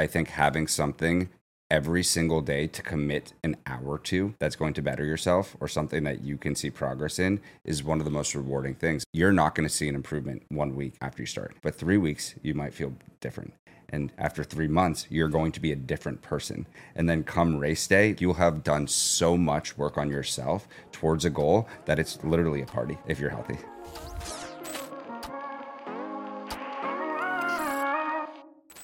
I think having something every single day to commit an hour to that's going to better yourself or something that you can see progress in is one of the most rewarding things. You're not going to see an improvement one week after you start, but three weeks, you might feel different. And after three months, you're going to be a different person. And then come race day, you'll have done so much work on yourself towards a goal that it's literally a party if you're healthy.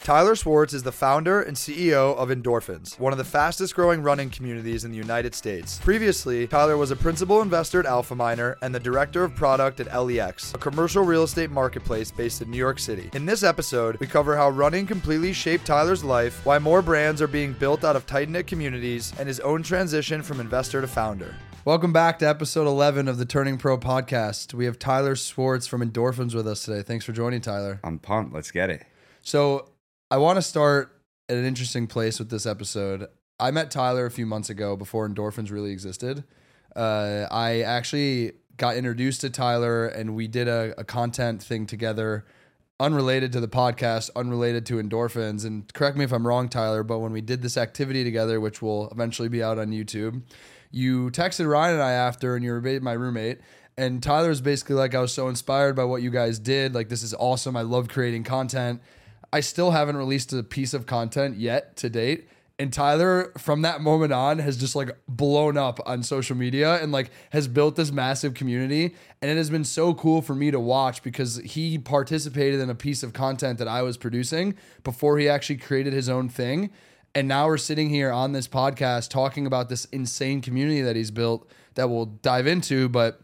Tyler Swartz is the founder and CEO of Endorphins, one of the fastest growing running communities in the United States. Previously, Tyler was a principal investor at AlphaMiner and the director of product at LEX, a commercial real estate marketplace based in New York City. In this episode, we cover how running completely shaped Tyler's life, why more brands are being built out of tight knit communities, and his own transition from investor to founder. Welcome back to episode 11 of the Turning Pro podcast. We have Tyler Swartz from Endorphins with us today. Thanks for joining, Tyler. I'm pumped. Let's get it. So, I want to start at an interesting place with this episode. I met Tyler a few months ago before endorphins really existed. Uh, I actually got introduced to Tyler and we did a, a, content thing together, unrelated to the podcast, unrelated to endorphins. And correct me if I'm wrong, Tyler, but when we did this activity together, which will eventually be out on YouTube, you texted Ryan and I after, and you were my roommate. And Tyler was basically like, I was so inspired by what you guys did. Like, this is awesome. I love creating content I still haven't released a piece of content yet to date. And Tyler, from that moment on, has just like blown up on social media and like has built this massive community. And it has been so cool for me to watch because he participated in a piece of content that I was producing before he actually created his own thing. And now we're sitting here on this podcast talking about this insane community that he's built that we'll dive into. But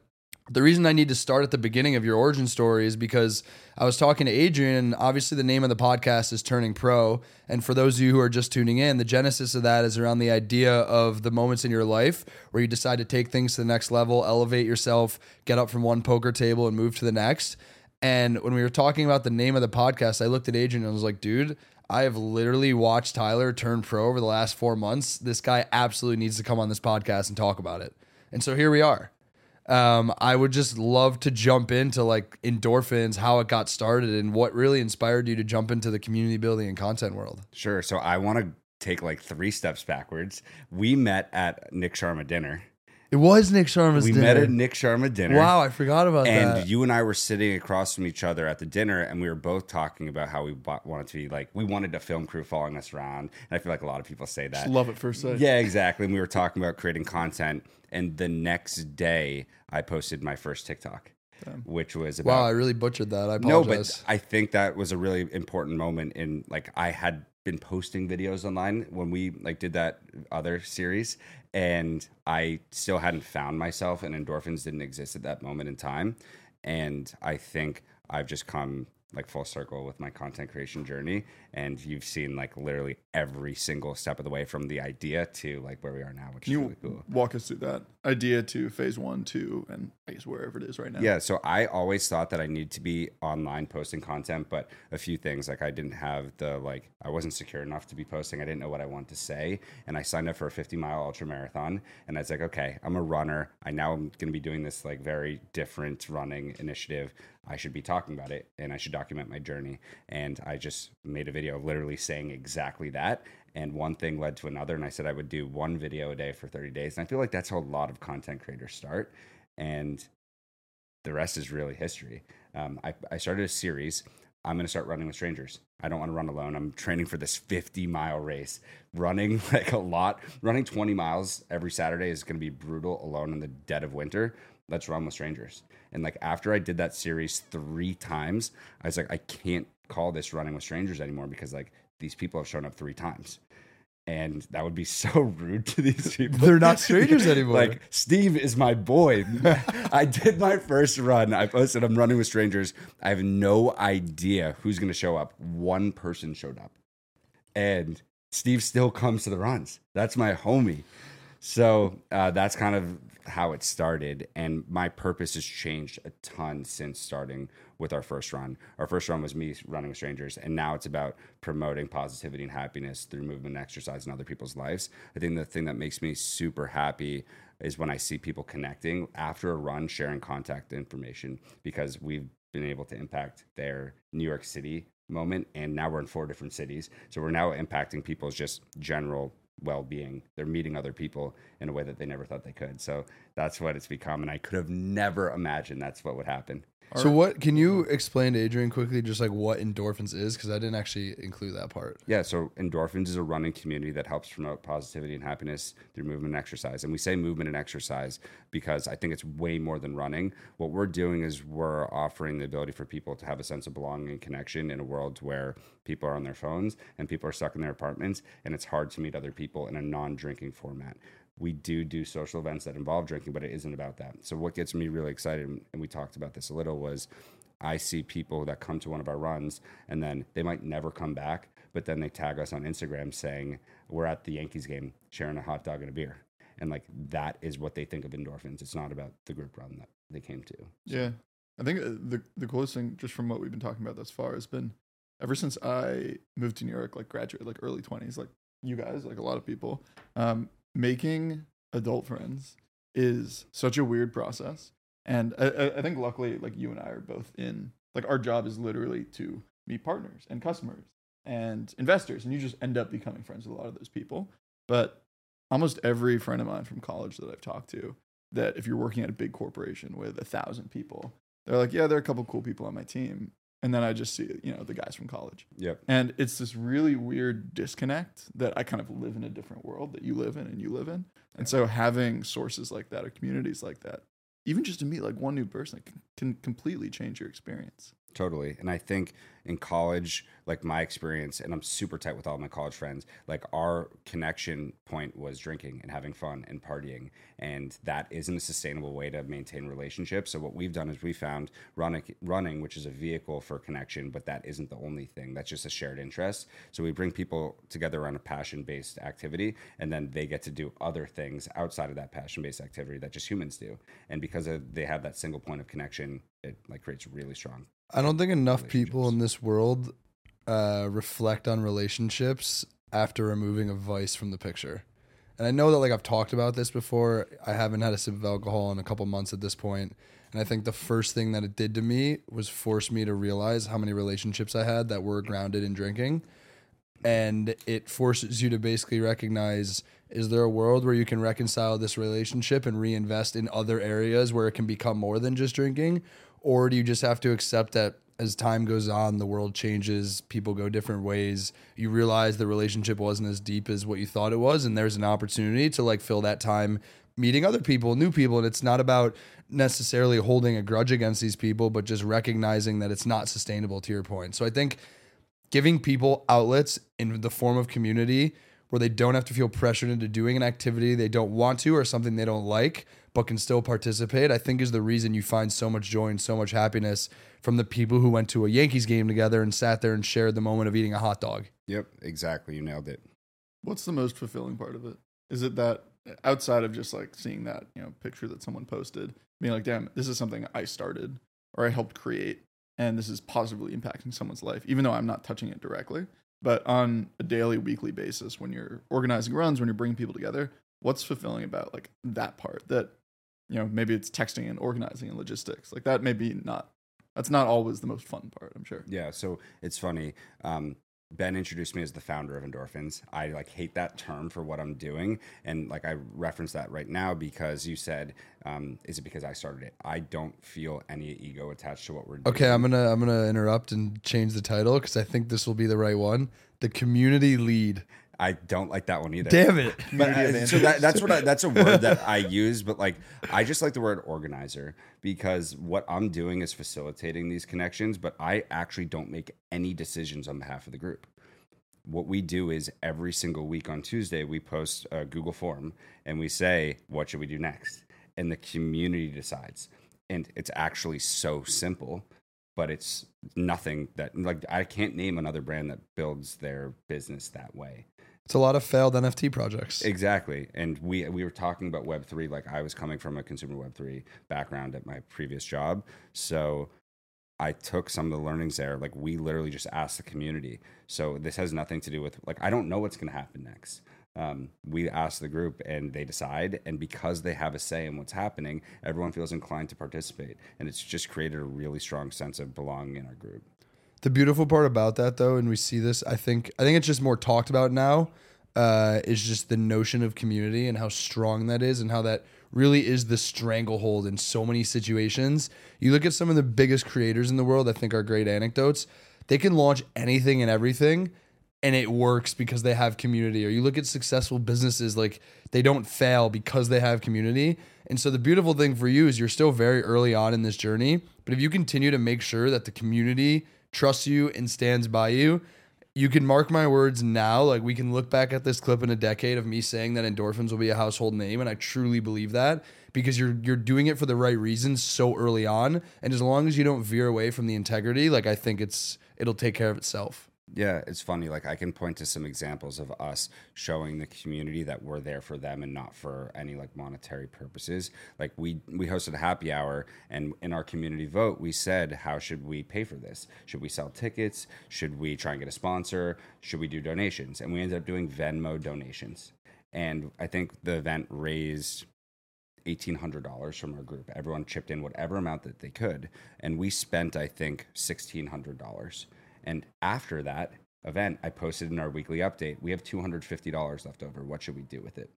the reason I need to start at the beginning of your origin story is because I was talking to Adrian, and obviously the name of the podcast is Turning Pro. And for those of you who are just tuning in, the genesis of that is around the idea of the moments in your life where you decide to take things to the next level, elevate yourself, get up from one poker table and move to the next. And when we were talking about the name of the podcast, I looked at Adrian and I was like, dude, I have literally watched Tyler turn pro over the last four months. This guy absolutely needs to come on this podcast and talk about it. And so here we are um, I would just love to jump into like endorphins, how it got started, and what really inspired you to jump into the community building and content world. Sure. So I want to take like three steps backwards. We met at Nick Sharma dinner. It was Nick Sharma's we dinner. met at Nick Sharma dinner. Wow, I forgot about and that. And you and I were sitting across from each other at the dinner, and we were both talking about how we wanted to be like, we wanted a film crew following us around. And I feel like a lot of people say that. Just love it first sight. Yeah, exactly. And we were talking about creating content. And the next day, I posted my first TikTok. Damn. Which was about, wow, I really butchered that. I apologize. No, but I think that was a really important moment in like I had been posting videos online when we like did that other series and I still hadn't found myself and endorphins didn't exist at that moment in time and I think I've just come like full circle with my content creation journey and you've seen like literally every single step of the way from the idea to like where we are now which Can is you really cool. walk us through that idea to phase one two and i guess wherever it is right now? Yeah so i always thought that i needed to be online posting content but a few things like i didn't have the like i wasn't secure enough to be posting. I didn't know what i wanted to say and i signed up for a 50 mile ultra marathon and i was like okay i'm a runner. I now am going to be doing this like very different running initiative. I should be talking about it and I should document my journey. And I just made a video literally saying exactly that. And one thing led to another. And I said I would do one video a day for 30 days. And I feel like that's how a lot of content creators start. And the rest is really history. Um, I, I started a series. I'm going to start running with strangers. I don't want to run alone. I'm training for this 50 mile race. Running like a lot, running 20 miles every Saturday is going to be brutal alone in the dead of winter let's run with strangers. And like after I did that series three times, I was like, I can't call this running with strangers anymore because like these people have shown up three times. And that would be so rude to these people. They're not strangers anymore. like Steve is my boy. I did my first run. I posted I'm running with strangers. I have no idea who's going to show up. One person showed up. And Steve still comes to the runs. That's my homie. So uh, that's kind of how it started and my purpose has changed a ton since starting with our first run our first run was me running with strangers and now it's about promoting positivity and happiness through movement and exercise in other people's lives i think the thing that makes me super happy is when i see people connecting after a run sharing contact information because we've been able to impact their New York City moment, and now we're in four different cities. So we're now impacting people's just general well-being. They're meeting other people in a way that they never thought they could. So that's what it's become, and I could have never imagined that's what would happen. So what can you explain to Adrian quickly just like what endorphins is because I didn't actually include that part. Yeah, so endorphins is a running community that helps promote positivity and happiness through movement and exercise. And we say movement and exercise because I think it's way more than running. What we're doing is we're offering the ability for people to have a sense of belonging and connection in a world where people are on their phones and people are stuck in their apartments and it's hard to meet other people in a non-drinking format we do do social events that involve drinking, but it isn't about that. So what gets me really excited, and we talked about this a little, was I see people that come to one of our runs and then they might never come back, but then they tag us on Instagram saying we're at the Yankees game, sharing a hot dog and a beer, and like that is what they think of endorphins. It's not about the group run that they came to. Yeah, I think uh, the the coolest thing, just from what we've been talking about thus far, has been ever since I moved to New York, like graduate, like early twenties, like you guys, like a lot of people. Um, making adult friends is such a weird process. And I, I think luckily, like you and I are both in, like our job is literally to meet partners and customers and investors. And you just end up becoming friends with a lot of those people. But almost every friend of mine from college that I've talked to, that if you're working at a big corporation with a thousand people, they're like, yeah, there are a couple cool people on my team and then I just see you know the guys from college. Yep. And it's this really weird disconnect that I kind of live in a different world that you live in and you live in. And so having sources like that or communities like that, even just to meet like one new person, can, can completely change your experience. Totally. And I think in college, like my experience, and I'm super tight with all my college friends, like our connection point was drinking and having fun and partying. And that isn't a sustainable way to maintain relationships. So what we've done is we found running, running, which is a vehicle for connection, but that isn't the only thing. That's just a shared interest. So we bring people together around a passion based activity, and then they get to do other things outside of that passion based activity that just humans do. And because of, they have that single point of connection, it like creates really strong I don't think enough people in this world uh, reflect on relationships after removing a vice from the picture. And I know that like I've talked about this before. I haven't had a sip of alcohol in a couple months at this point. point, and I think the first thing that it did to me was force me to realize how many relationships I had that were grounded in drinking. And it forces you to basically recognize is there a world where you can reconcile this relationship and reinvest in other areas where it can become more than just drinking? Or do you just have to accept that as time goes on, the world changes, people go different ways. You realize the relationship wasn't as deep as what you thought it was, and there's an opportunity to like fill that time meeting other people, new people. And it's not about necessarily holding a grudge against these people, but just recognizing that it's not sustainable to your point. So I think giving people outlets in the form of community where they don't have to feel pressured into doing an activity they don't want to or something they don't like but can still participate, I think is the reason you find so much joy and so much happiness from the people who went to a Yankees game together and sat there and shared the moment of eating a hot dog. Yep, exactly. You nailed it. What's the most fulfilling part of it? Is it that outside of just like seeing that, you know, picture that someone posted, being like, damn, this is something I started or I helped create and this is positively impacting someone's life, even though I'm not touching it directly. But on a daily, weekly basis, when you're organizing runs, when you're bringing people together, what's fulfilling about like that part that you know maybe it's texting and organizing and logistics. Like that maybe not that's not always the most fun part i'm sure. Yeah so it's funny um, ben introduced me as the founder of endorphins. I like hate that term for what i'm doing and like i reference that right now because you said um, is it because i started it? I don't feel any ego attached to what we're doing. Okay i'm gonna i'm gonna interrupt and change the title because i think this will be the right one. The community lead I don't like that one either. Damn it! But uh, so that, that's what I, that's a word that I use, but like I just like the word organizer because what I'm doing is facilitating these connections, but I actually don't make any decisions on behalf of the group. What we do is every single week on Tuesday we post a Google form and we say what should we do next, and the community decides. And it's actually so simple but it's nothing that like I can't name another brand that builds their business that way. It's a lot of failed NFT projects. Exactly. And we we were talking about Web three. Like I was coming from a consumer Web three background at my previous job, so I took some of the learnings there. Like we literally just asked the community. So this has nothing to do with like I don't know what's going to happen next. Um, we ask the group and they decide, and because they have a say in what's happening, everyone feels inclined to participate, and it's just created a really strong sense of belonging in our group. The beautiful part about that, though, and we see this, I think, I think it's just more talked about now, uh, is just the notion of community and how strong that is, and how that really is the stranglehold in so many situations. You look at some of the biggest creators in the world, I think are great anecdotes. They can launch anything and everything, and it works because they have community. Or you look at successful businesses, like they don't fail because they have community. And so the beautiful thing for you is you're still very early on in this journey, but if you continue to make sure that the community trusts you and stands by you, you can mark my words now. Like we can look back at this clip in a decade of me saying that endorphins will be a household name, and I truly believe that because you're you're doing it for the right reasons so early on. And as long as you don't veer away from the integrity, like I think it's it'll take care of itself. Yeah, it's funny. Like I can point to some examples of us showing the community that we're there for them and not for any like monetary purposes. Like we we hosted a happy hour and in our community vote we said how should we pay for this? Should we sell tickets? Should we try and get a sponsor? Should we do donations? And we ended up doing Venmo donations. And I think the event raised $1800 from our group. Everyone chipped in whatever amount that they could and we spent I think $1600 and after that event, I posted in our weekly update, we have $250 left over. What should we do with it?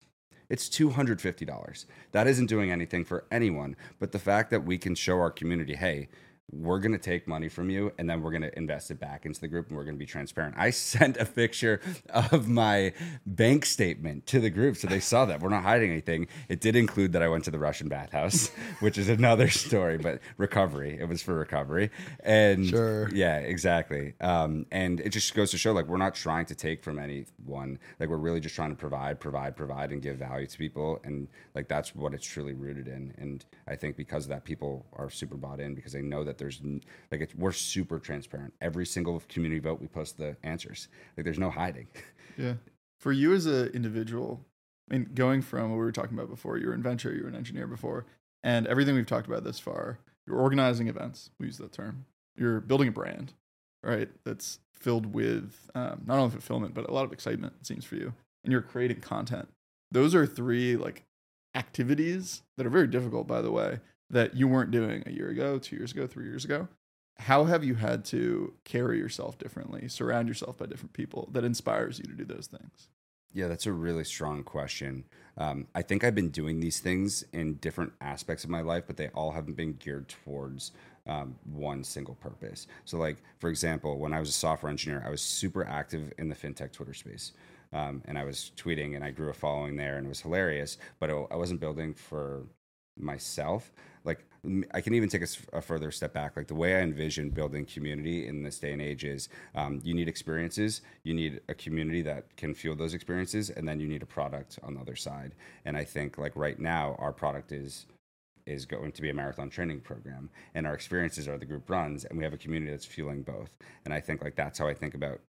It's $250. That isn't doing anything for anyone, but the fact that we can show our community, hey, we're going to take money from you and then we're going to invest it back into the group and we're going to be transparent. I sent a picture of my bank statement to the group so they saw that. We're not hiding anything. It did include that I went to the Russian bathhouse, which is another story, but recovery. It was for recovery. And Sure. yeah, exactly. Um, and it just goes to show like we're not trying to take from anyone. Like we're really just trying to provide, provide, provide, and give value to people. And like that's what it's truly rooted in. And I think because of that, people are super bought in because they know that there's like it's, we're super transparent. Every single community vote, we post the answers. Like there's no hiding. Yeah. For you as an individual, I mean, going from what we were talking about before, you were an venture, you were an engineer before, and everything we've talked about this far, you're organizing events. We use that term. You're building a brand, right? That's filled with um, not only fulfillment, but a lot of excitement, it seems for you. And you're creating content. Those are three like activities that are very difficult, by the way, that you weren't doing a year ago, two years ago, three years ago. How have you had to carry yourself differently, surround yourself by different people that inspires you to do those things? Yeah, that's a really strong question. Um, I think I've been doing these things in different aspects of my life, but they all haven't been geared towards um, one single purpose. So, like for example, when I was a software engineer, I was super active in the fintech Twitter space, um, and I was tweeting, and I grew a following there, and it was hilarious. But it, I wasn't building for myself. Like i can even take a further step back. Like the way I envision building community in this day and age is um, you need experiences, you need a community that can fuel those experiences, and then you need a product on the other side. And I think like right now, our product is is going to be a marathon training program and our experiences are the group runs and we have a community that's fueling both and i think like that's how i think about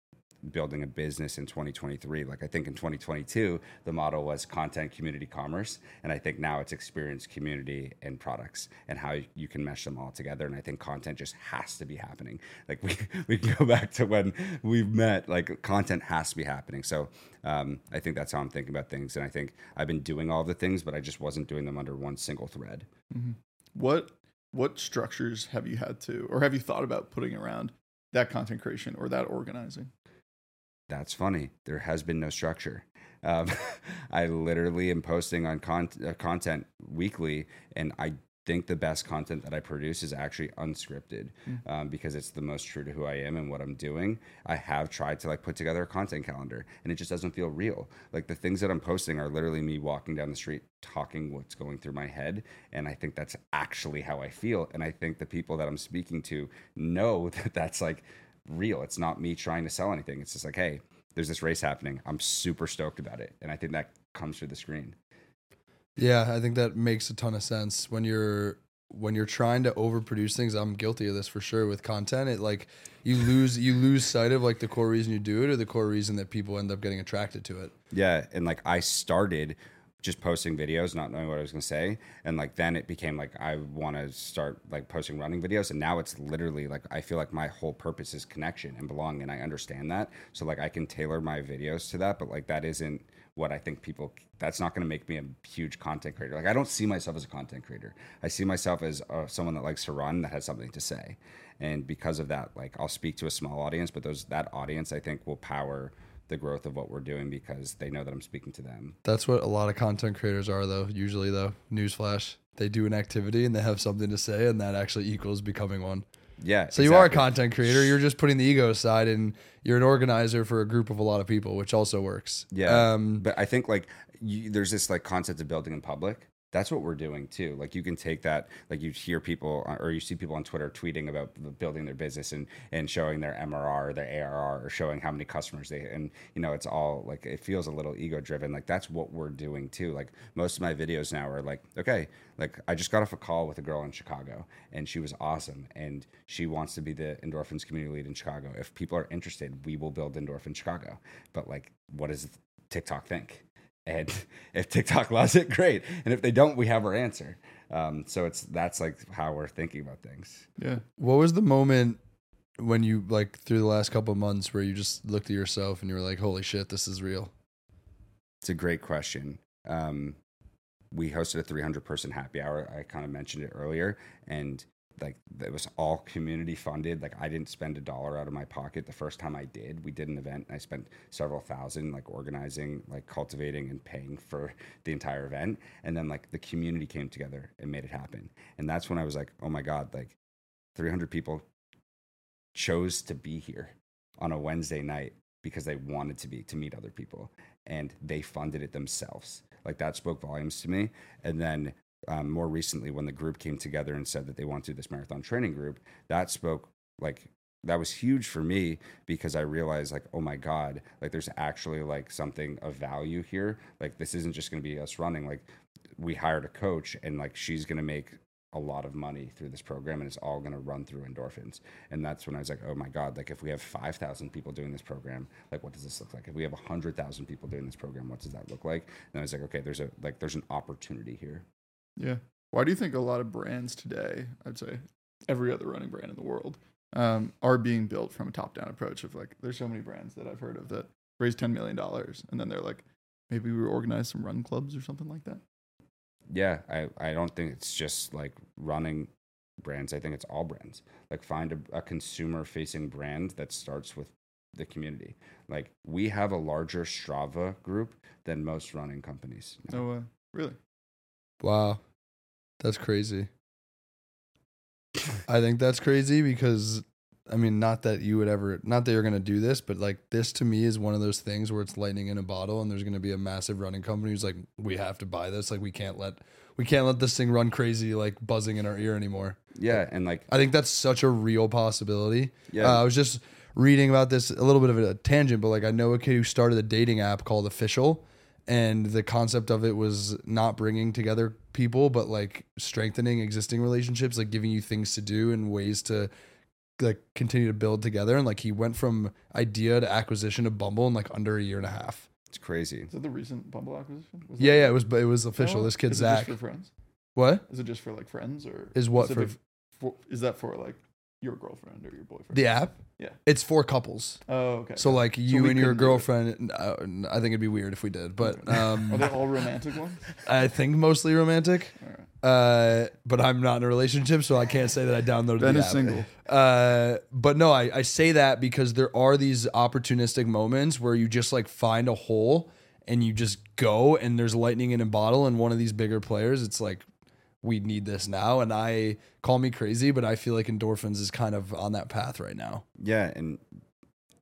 building a business in 2023 like i think in 2022 the model was content community commerce. And i think now it's experience community and products and how you can mesh them all together. And i think content just has to be happening. Like we, we can go back to when we've met like content has to be happening. So um, i think that's how i'm thinking about things. And i think i've been doing all the things but i just wasn't doing them under one single thread. What what structures have you had to, or have you thought about putting around that content creation or that organizing? That's funny. There has been no structure. Um, I literally am posting on con- uh, content weekly, and I think the best content that I produce is actually unscripted um, because it's the most true to who I am and what I'm doing. I have tried to like put together a content calendar, and it just doesn't feel real. Like the things that I'm posting are literally me walking down the street talking what's going through my head, and I think that's actually how I feel. And I think the people that I'm speaking to know that that's like real. It's not me trying to sell anything. It's just like, hey, there's this race happening. I'm super stoked about it, and I think that comes through the screen. Yeah, I think that makes a ton of sense when you're when you're trying to overproduce things. I'm guilty of this for sure with content. It like you lose you lose sight of like the core reason you do it or the core reason that people end up getting attracted to it. Yeah, and like I started just posting videos, not knowing what I was gonna say, and like then it became like I want to start like posting running videos, and now it's literally like I feel like my whole purpose is connection and belonging, and I understand that, so like I can tailor my videos to that, but like that isn't what I think people. That's not gonna make me a huge content creator. Like I don't see myself as a content creator. I see myself as uh, someone that likes to run that has something to say, and because of that, like I'll speak to a small audience, but those that audience I think will power the growth of what we're doing because they know that I'm speaking to them. That's what a lot of content creators are, though. Usually, though, newsflash, they do an activity and they have something to say, and that actually equals becoming one. Yeah. So you are a content creator. You're just putting the ego aside, and you're an organizer for a group of a lot of people, which also works. Yeah. Um, but I think like you, there's this like concept of building in public. That's what we're doing too. Like you can take that, like you hear people or you see people on Twitter tweeting about building their business and and showing their MRR or their ARR or showing how many customers they and you know it's all like it feels a little ego driven. Like that's what we're doing too. Like most of my videos now are like okay, like I just got off a call with a girl in Chicago and she was awesome and she wants to be the endorphins community lead in Chicago. If people are interested, we will build endorphin Chicago. But like, what does TikTok think? And if TikTok loves it, great. And if they don't, we have our answer. Um, so it's that's like how we're thinking about things. Yeah. what was the moment when you like through the last couple of months where you just looked at yourself and you were like, "Holy shit, this is real"? It's a great question. Um, we hosted a 300 person happy hour. I kind of mentioned it earlier, and like it was all community funded. Like I didn't spend a dollar out of my pocket the first time I did. We did an event. I spent several thousand like organizing, like cultivating and paying for the entire event. And then like the community came together and made it happen. And that's when I was like, oh my god, like 300 people chose to be here on a Wednesday night because they wanted to be to meet other people and they funded it themselves. Like that spoke volumes to me. And then um, more recently, when the group came together and said that they want to do this marathon training group, that spoke like that was huge for me because I realized like, oh my God, like there's actually like something of value here. Like this isn't just going to be us running. Like we hired a coach and like she's going to make a lot of money through this program and it's all going to run through endorphins and that's when i was like oh my god like if we have 5000 people doing this program like what does this look like if we have 100000 people doing this program what does that look like and i was like okay there's a like there's an opportunity here Yeah. Why do you think a lot of brands today, I'd say every other running brand in the world, um, are being built from a top down approach of like, there's so many brands that I've heard of that raise $10 million and then they're like, maybe we organize some run clubs or something like that. yeah i i don't think it's just like running brands i think it's all brands like find a, a consumer facing brand that starts with the community like we have a larger strava group than most running companies now. No, uh, really? Wow. That's crazy. I think that's crazy because I mean, not that you would ever, not that you're going to do this, but like this to me is one of those things where it's lightning in a bottle and there's going to be a massive running company who's like, we have to buy this. Like, we can't let, we can't let this thing run crazy, like buzzing in our ear anymore. yeah and like I think that's such a real possibility. Yeah. Uh, I was just reading about this a little bit of a tangent, but like I know a kid who started a dating app called Official, and the concept of it was not bringing together people, but like strengthening existing relationships, like giving you things to do and ways to like continue to build together. And like he went from idea to acquisition of Bumble in like under a year and a half. it's crazy Is that the recent Bumble acquisition? Was Yeah, that- yeah, it was, but it was official. Oh, this kid is just Zach. for friends? What Is it just for like friends or is what for specific for? Is that for like your girlfriend or your boyfriend? the app? Yeah. it's for couples. Oh, okay. So like you we and your couldn't do it. girlfriend, uh, I think it'd be weird if we did, but um, are they all romantic ones? I think mostly romantic. All right. Uh, but I'm not in a relationship, so I can't say that I downloaded Ben the is app. single. Uh, but no, I, I say that because there are these opportunistic moments where you just like find a hole and you just go and there's lightning in a bottle and one of these bigger players, it's like we need this now. And I call me crazy, but I feel like endorphins is kind of on that path right now. Yeah, and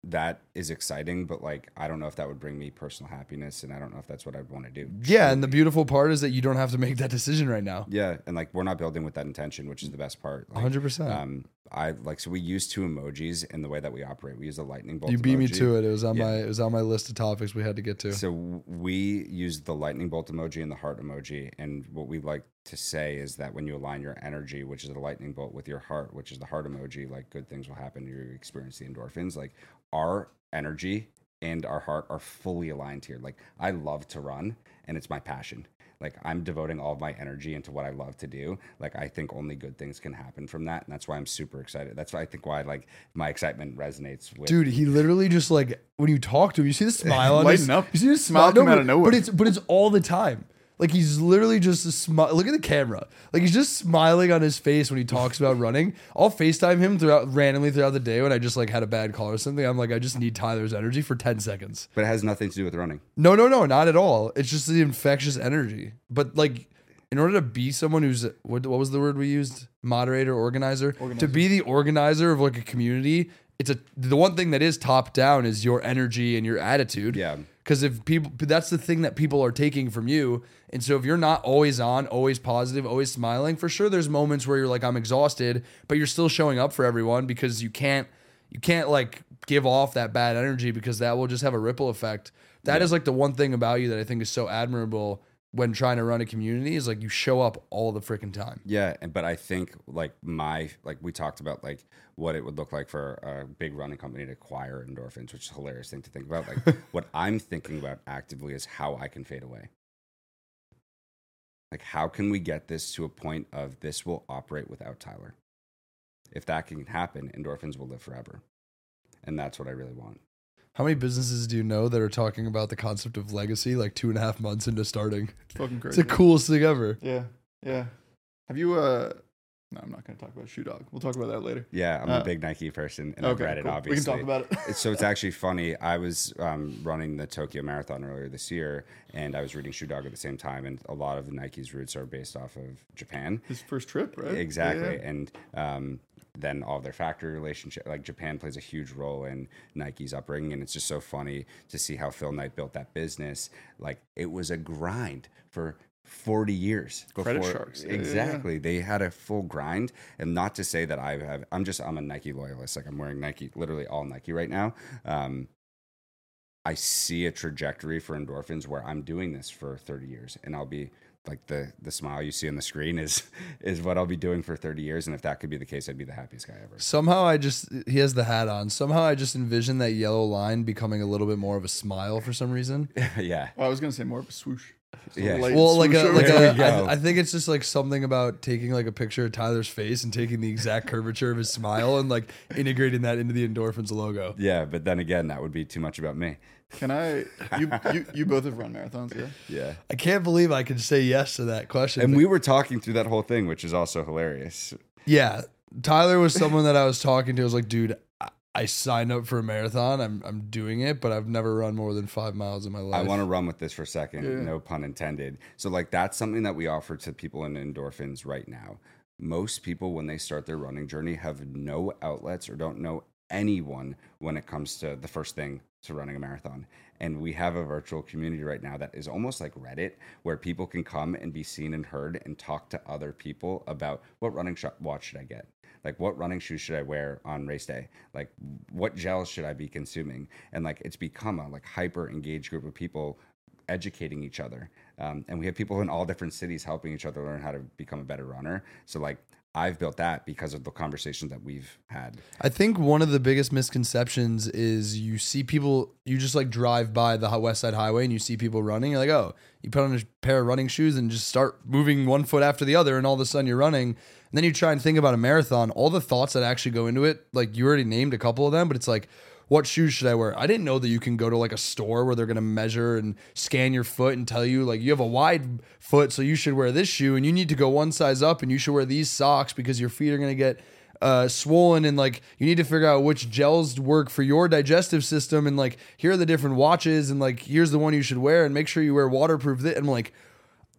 that is exciting, but like I don't know if that would bring me personal happiness, and I don't know if that's what I'd want to do. Yeah, and the beautiful part is that you don't have to make that decision right now. Yeah, and like we're not building with that intention, which is the best part. Like, 100%. Um, I like so we use two emojis in the way that we operate. We use a lightning bolt. you beat me to it. It was on Yeah. my it was on my list of topics we had to get to. So we use the lightning bolt emoji and the heart emoji, and what we like to say is that when you align your energy, which is the lightning bolt, with your heart, which is the heart emoji, like good things will happen. You experience the endorphins. Like our energy and our heart are fully aligned here. Like I love to run and it's my passion. Like I'm devoting all of my energy into what I love to do. Like I think only good things can happen from that, and that's why I'm super excited. That's why I think why like my excitement resonates with. Dude, he literally just like when you talk to him, you see the smile on his Lighten up. You see the Smile smile come no, out of nowhere. But it's but it's all the time. Like he's literally just a smile. Look at the camera. Like he's just smiling on his face when he talks about running. I'll FaceTime him throughout randomly throughout the day when I just like had a bad call or something. I'm like, I just need Tyler's energy for 10 seconds. but it has nothing to do with running. No, no, no, not at all. It's just the infectious energy. But like, in order to be someone who's what, what was the word we used? Moderator, organizer. To be the organizer of like a community, it's a the one thing that is top down is your energy and your attitude. Yeah. Because if people, that's the thing that people are taking from you. And so if you're not always on, always positive, always smiling, for sure, there's moments where you're like, I'm exhausted, but you're still showing up for everyone because you can't, you can't like give off that bad energy because that will just have a ripple effect. That is like the one thing about you that I think is so admirable when trying to run a community is like you show up all the freaking time. Yeah, and but I think like my like we talked about like what it would look like for a big running company to acquire endorphins, which is a hilarious thing to think about. Like what I'm thinking about actively is how I can fade away. Like how can we get this to a point of this will operate without Tyler? If that can happen, endorphins will live forever. And that's what I really want. How many businesses do you know that are talking about the concept of legacy like two and a half months into starting? It's fucking It's the coolest thing ever. Yeah, yeah. Have you? uh No, I'm not going to talk about Shoe Dog. We'll talk about that later. Yeah, I'm Uh, a big Nike person and I've read it cool. obviously. We can talk about it. so it's actually funny. I was um, running the Tokyo Marathon earlier this year, and I was reading Shoe Dog at the same time. And a lot of the Nike's roots are based off of Japan. His first trip, right? Exactly, Yeah, yeah. and um, then all their factory relationship, like Japan, plays a huge role in Nike's upbringing, and it's just so funny to see how Phil Knight built that business. Like it was a grind for. 40 years Credit sharks. Yeah, yeah, yeah. exactly they had a full grind and not to say that i have i'm just i'm a nike loyalist like i'm wearing nike literally all nike right now um, i see a trajectory for endorphins where i'm doing this for 30 years and i'll be like the the smile you see on the screen is is what i'll be doing for 30 years and if that could be the case i'd be the happiest guy ever Somehow I just he has the hat on. Somehow I just envision that yellow line becoming a little bit more of a smile for some reason. yeah Well, I was going to say more of a swoosh. Just Yeah. Well, like a like a, we go. I, I think it's just like something about taking like a picture of Tyler's face and taking the exact curvature of his smile and like integrating that into the endorphins logo. yeah but then again that would be too much about me Can I? You, you you both have run marathons, yeah? yeah I can't believe I could say yes to that question. and we were talking through that whole thing which is also hilarious Yeah, Tyler was someone that I was talking to. I was like, dude, I, I signed up for a marathon. I'm I'm doing it, but I've never run more than five miles in my life. I want to run with this for a second, Yeah. no pun intended. So, like, that's something that we offer to people in endorphins right now. Most people, when they start their running journey, have no outlets or don't know anyone when it comes to the first thing to running a marathon. And we have a virtual community right now that is almost like Reddit, where people can come and be seen and heard and talk to other people about what running sh- watch should I get? Like, what running shoes should I wear on race day? Like, what gels should I be consuming? And like, it's become a like hyper engaged group of people educating each other. Um, and we have people in all different cities helping each other learn how to become a better runner. So like I've built that because of the conversations that we've had. I think one of the biggest misconceptions is you see people, you just like drive by the West Side Highway and you see people running. You're like, oh, you put on a pair of running shoes and just start moving one foot after the other, and all of a sudden you're running. And then you try and think about a marathon, all the thoughts that actually go into it, like you already named a couple of them, but it's like, what shoes should I wear? I didn't know that you can go to like a store where they're going to measure and scan your foot and tell you like you have a wide foot, so you should wear this shoe and you need to go one size up and you should wear these socks because your feet are going to get uh, swollen and like you need to figure out which gels work for your digestive system and like here are the different watches and like here's the one you should wear and make sure you wear waterproof. Th-. And I'm like,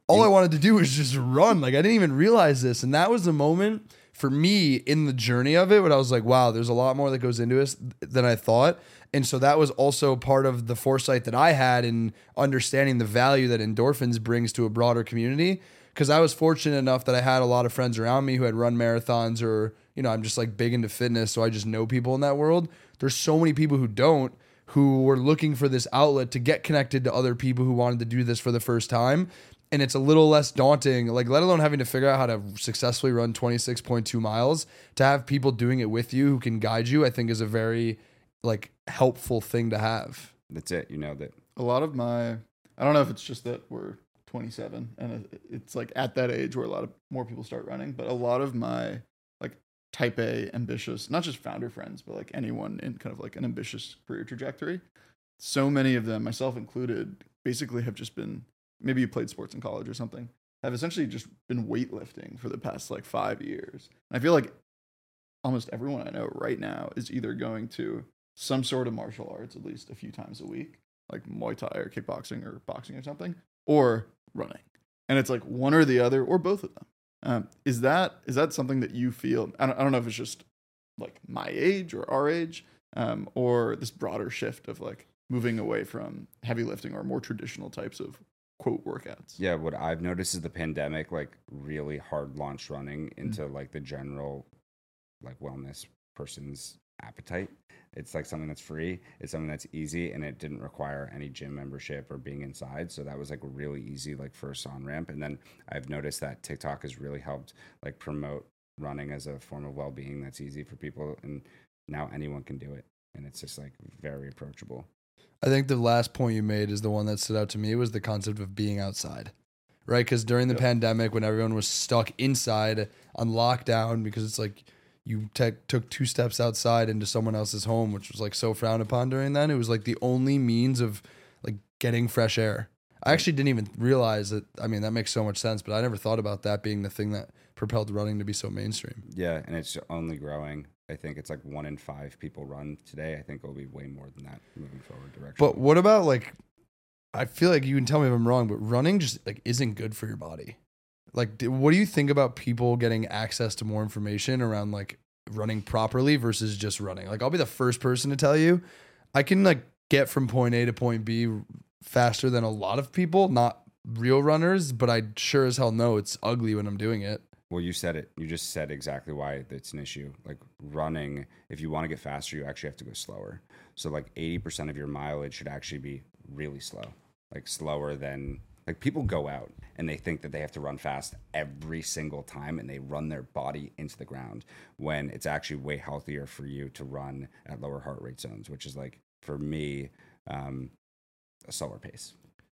all I wanted to do was just run. Like I didn't even realize this, and that was the moment for me in the journey of it when I was like, wow, there's a lot more that goes into this than I thought. And so that was also part of the foresight that I had in understanding the value that endorphins brings to a broader community. Because I was fortunate enough that I had a lot of friends around me who had run marathons or, you know, I'm just like big into fitness. So I just know people in that world. There's so many people who don't, who were looking for this outlet to get connected to other people who wanted to do this for the first time and it's a little less daunting like let alone having to figure out how to successfully run 26.2 miles to have people doing it with you who can guide you i think is a very like helpful thing to have that's it. You know that a lot of my I don't know if it's just that we're 27 and it's like at that age where a lot of more people start running, but a lot of my like type A ambitious, not just founder friends, but like anyone in kind of like an ambitious career trajectory. So many of them, myself included, basically have just been maybe you played sports in college or something, have essentially just been weightlifting for the past like 5 years. And I feel like almost everyone I know right now is either going to some sort of martial arts at least a few times a week, like Muay Thai or kickboxing or boxing or something, or running. And it's like one or the other or both of them. Um, is that is that something that you feel? I don't, I don't know if it's just like my age or our age, um, or this broader shift of like moving away from heavy lifting or more traditional types of quote workouts. Yeah, what I've noticed is the pandemic like really hard launched running mm-hmm. into like the general like wellness person's appetite. It's like something that's free, it's something that's easy and it didn't require any gym membership or being inside. So that was like really easy like first on ramp. And then I've noticed that TikTok has really helped like promote running as a form of well being that's easy for people and now anyone can do it. And it's just like very approachable. I think the last point you made is the one that stood out to me was the concept of being outside. Right? Because during the Yep. pandemic, when everyone was stuck inside on lockdown, because it's like you te- took two steps outside into someone else's home, which was like so frowned upon during then. It was like the only means of like getting fresh air. I actually didn't even realize that. I mean, that makes so much sense, but I never thought about that being the thing that propelled running to be so mainstream. Yeah, and it's only growing. I think it's like one in five people run today. I think it'll be way more than that moving forward direction. But what about like? I feel like you can tell me if I'm wrong, but running just like isn't good for your body. Like, what do you think about people getting access to more information around like running properly versus just running? Like, I'll be the first person to tell you, I can like get from point A to point B faster than a lot of people, not real runners, but I sure as hell know it's ugly when I'm doing it. Well, you said it. You just said exactly why it's an issue. Like running, if you want to get faster, you actually have to go slower. So like 80% of your mileage should actually be really slow. Like slower than like people go out and they think that they have to run fast every single time and they run their body into the ground when it's actually way healthier for you to run at lower heart rate zones, which is like for me um, a slower pace.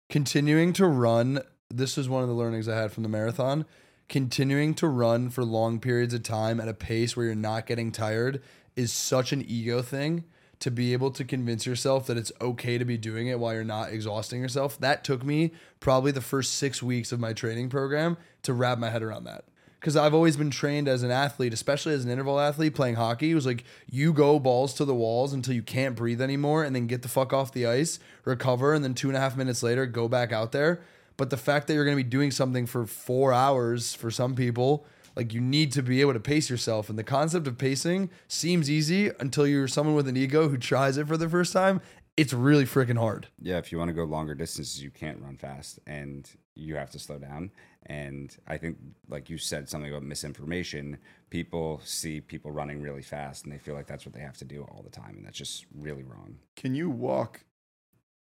continuing to run this is one of the learnings i had from the marathon continuing to run for long periods of time at a pace where you're not getting tired is such an ego thing to be able to convince yourself that it's okay to be doing it while you're not exhausting yourself that took me probably the first six weeks of my training program to wrap my head around that because I've always been trained as an athlete, especially as an interval athlete playing hockey. It was like you go balls to the walls until you can't breathe anymore and then get the fuck off the ice, recover, and then two and a half minutes later go back out there. But the fact that you're going to be doing something for four hours for some people, like you need to be able to pace yourself. And the concept of pacing seems easy until you're someone with an ego who tries it for the first time. It's really freaking hard. yeah, if you want to go longer distances, you can't run fast and you have to slow down. And I think, like you said, something about misinformation. People see people running really fast and they feel like that's what they have to do all the time. And that's just really wrong. Can you walk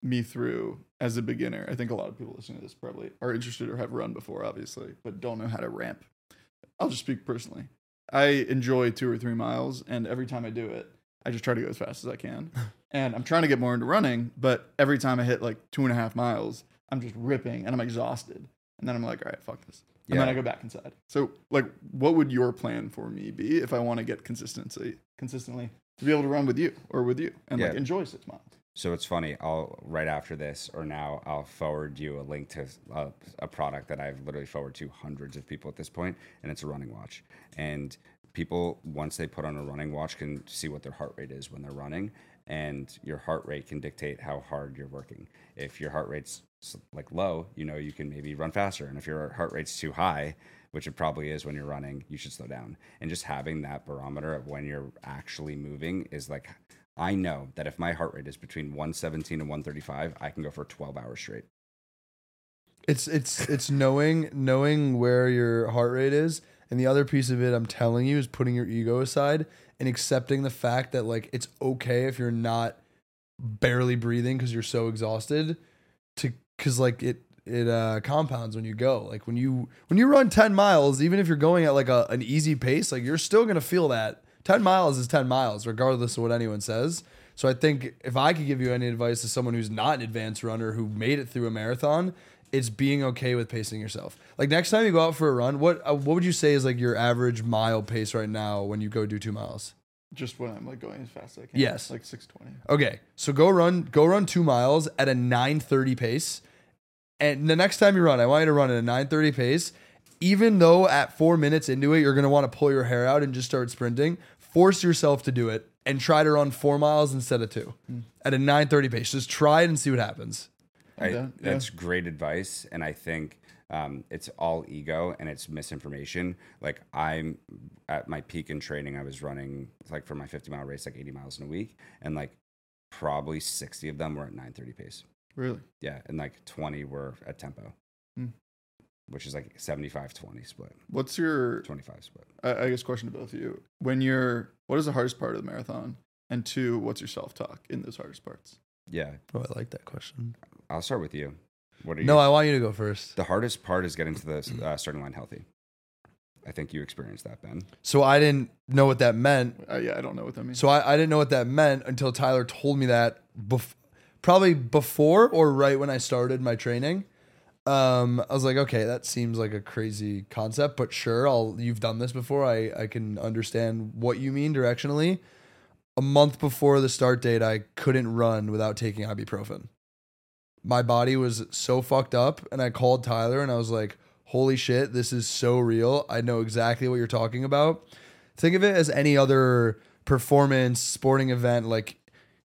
me through as a beginner? I think a lot of people listening to this probably are interested or have run before, obviously, but don't know how to ramp. I'll just speak personally. I enjoy two or three miles, and every time I do it, I just try to go as fast as I can. and I'm trying to get more into running, but every time I hit like two and a half miles, I'm just ripping and I'm exhausted. And then I'm like, all right, fuck this. And then I go back inside. So, like, what would your plan for me be if I want to get consistency, consistently to be able to run with you or with you and like enjoy six miles? So it's funny. I'll right after this or now I'll forward you a link to a, a product that I've literally forwarded to hundreds of people at this point, and it's a running watch. And people once they put on a running watch can see what their heart rate is when they're running, and your heart rate can dictate how hard you're working. If your heart rate's like low, you know you can maybe run faster, and if your heart rate's too high, which it probably is when you're running, you should slow down. And just having that barometer of when you're actually moving is like I know that if my heart rate is between 117 and 135, I can go for 12 hours straight. It's it's it's knowing knowing where your heart rate is, and the other piece of it I'm telling you is putting your ego aside and accepting the fact that like it's okay if you're not barely breathing because you're so exhausted to because like it it uh compounds when you go like when you when you run 10 miles even if you're going at like a, an easy pace like you're still gonna feel that 10 miles is 10 miles regardless of what anyone says So I think if I could give you any advice to someone who's not an advanced runner who made it through a marathon, it's being okay with pacing yourself. Like next time you go out for a run, what uh, what would you say is like your average mile pace right now when you go do two miles? Just when I'm like going as fast as I can. Yes. Like 620. Okay, so go run go run two miles at a nine thirty pace, and the next time you run, I want you to run at a nine thirty pace. Even though at four minutes into it, you're gonna want to pull your hair out and just start sprinting, force yourself to do it and try to run four miles instead of two at a nine thirty pace. Just try it and see what happens. I, Yeah, yeah. That's great advice, and I think um, it's all ego and it's misinformation. Like I'm at my peak in training, I was running like for my 50 mile race, like 80 miles in a week, and like probably 60 of them were at 9:30 pace. Really? Yeah, and like 20 were at tempo, Hmm. Which is like 75-20 split, What's your 25 split. I, I guess question to both of you. When you're what is the hardest part of the marathon? And two, what's your self talk in those hardest parts? Yeah, Oh, I like that question. I'll start with you. What are you? No, I want you to go first. the hardest part is getting to the uh, starting line healthy. I think you experienced that, Ben. So I didn't know what that meant. Uh, yeah, I don't know what that means. So I, I didn't know what that meant until Tyler told me that bef- probably before or right when I started my training. Um, I was like, okay, that seems like a crazy concept, but sure, I'll you've done this before. I, I can understand what you mean directionally. A month before the start date, I couldn't run without taking ibuprofen. My body was so fucked up, and I called Tyler and I was like, holy shit, this is so real. I know exactly what you're talking about. Think of it as any other performance sporting event like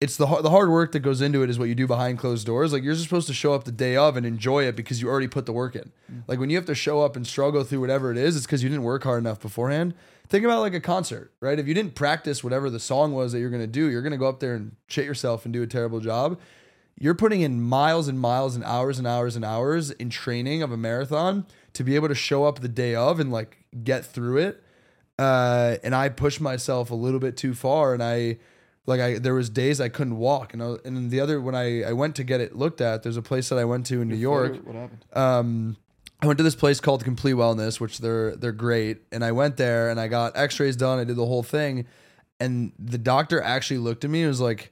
it's the the hard work that goes into it is what you do behind closed doors. Like you're just supposed to show up the day of and enjoy it because you already put the work in. Like when you have to show up and struggle through whatever it is it's because you didn't work hard enough beforehand. Think about like a concert right? If you didn't practice whatever the song was that you're going to do you're going to go up there and shit yourself and do a terrible job. You're putting in miles and miles and hours and hours and hours in training of a marathon to be able to show up the day of and like get through it. Uh, and I pushed myself a little bit too far, and I like I there was days I couldn't walk, and I, and then the other when I I went to get it looked at, there's a place that I went to in New York. What happened? Um, I went to this place called Complete Wellness, which they're they're great, and I went there and I got X-rays done. I did the whole thing, and the doctor actually looked at me and was like,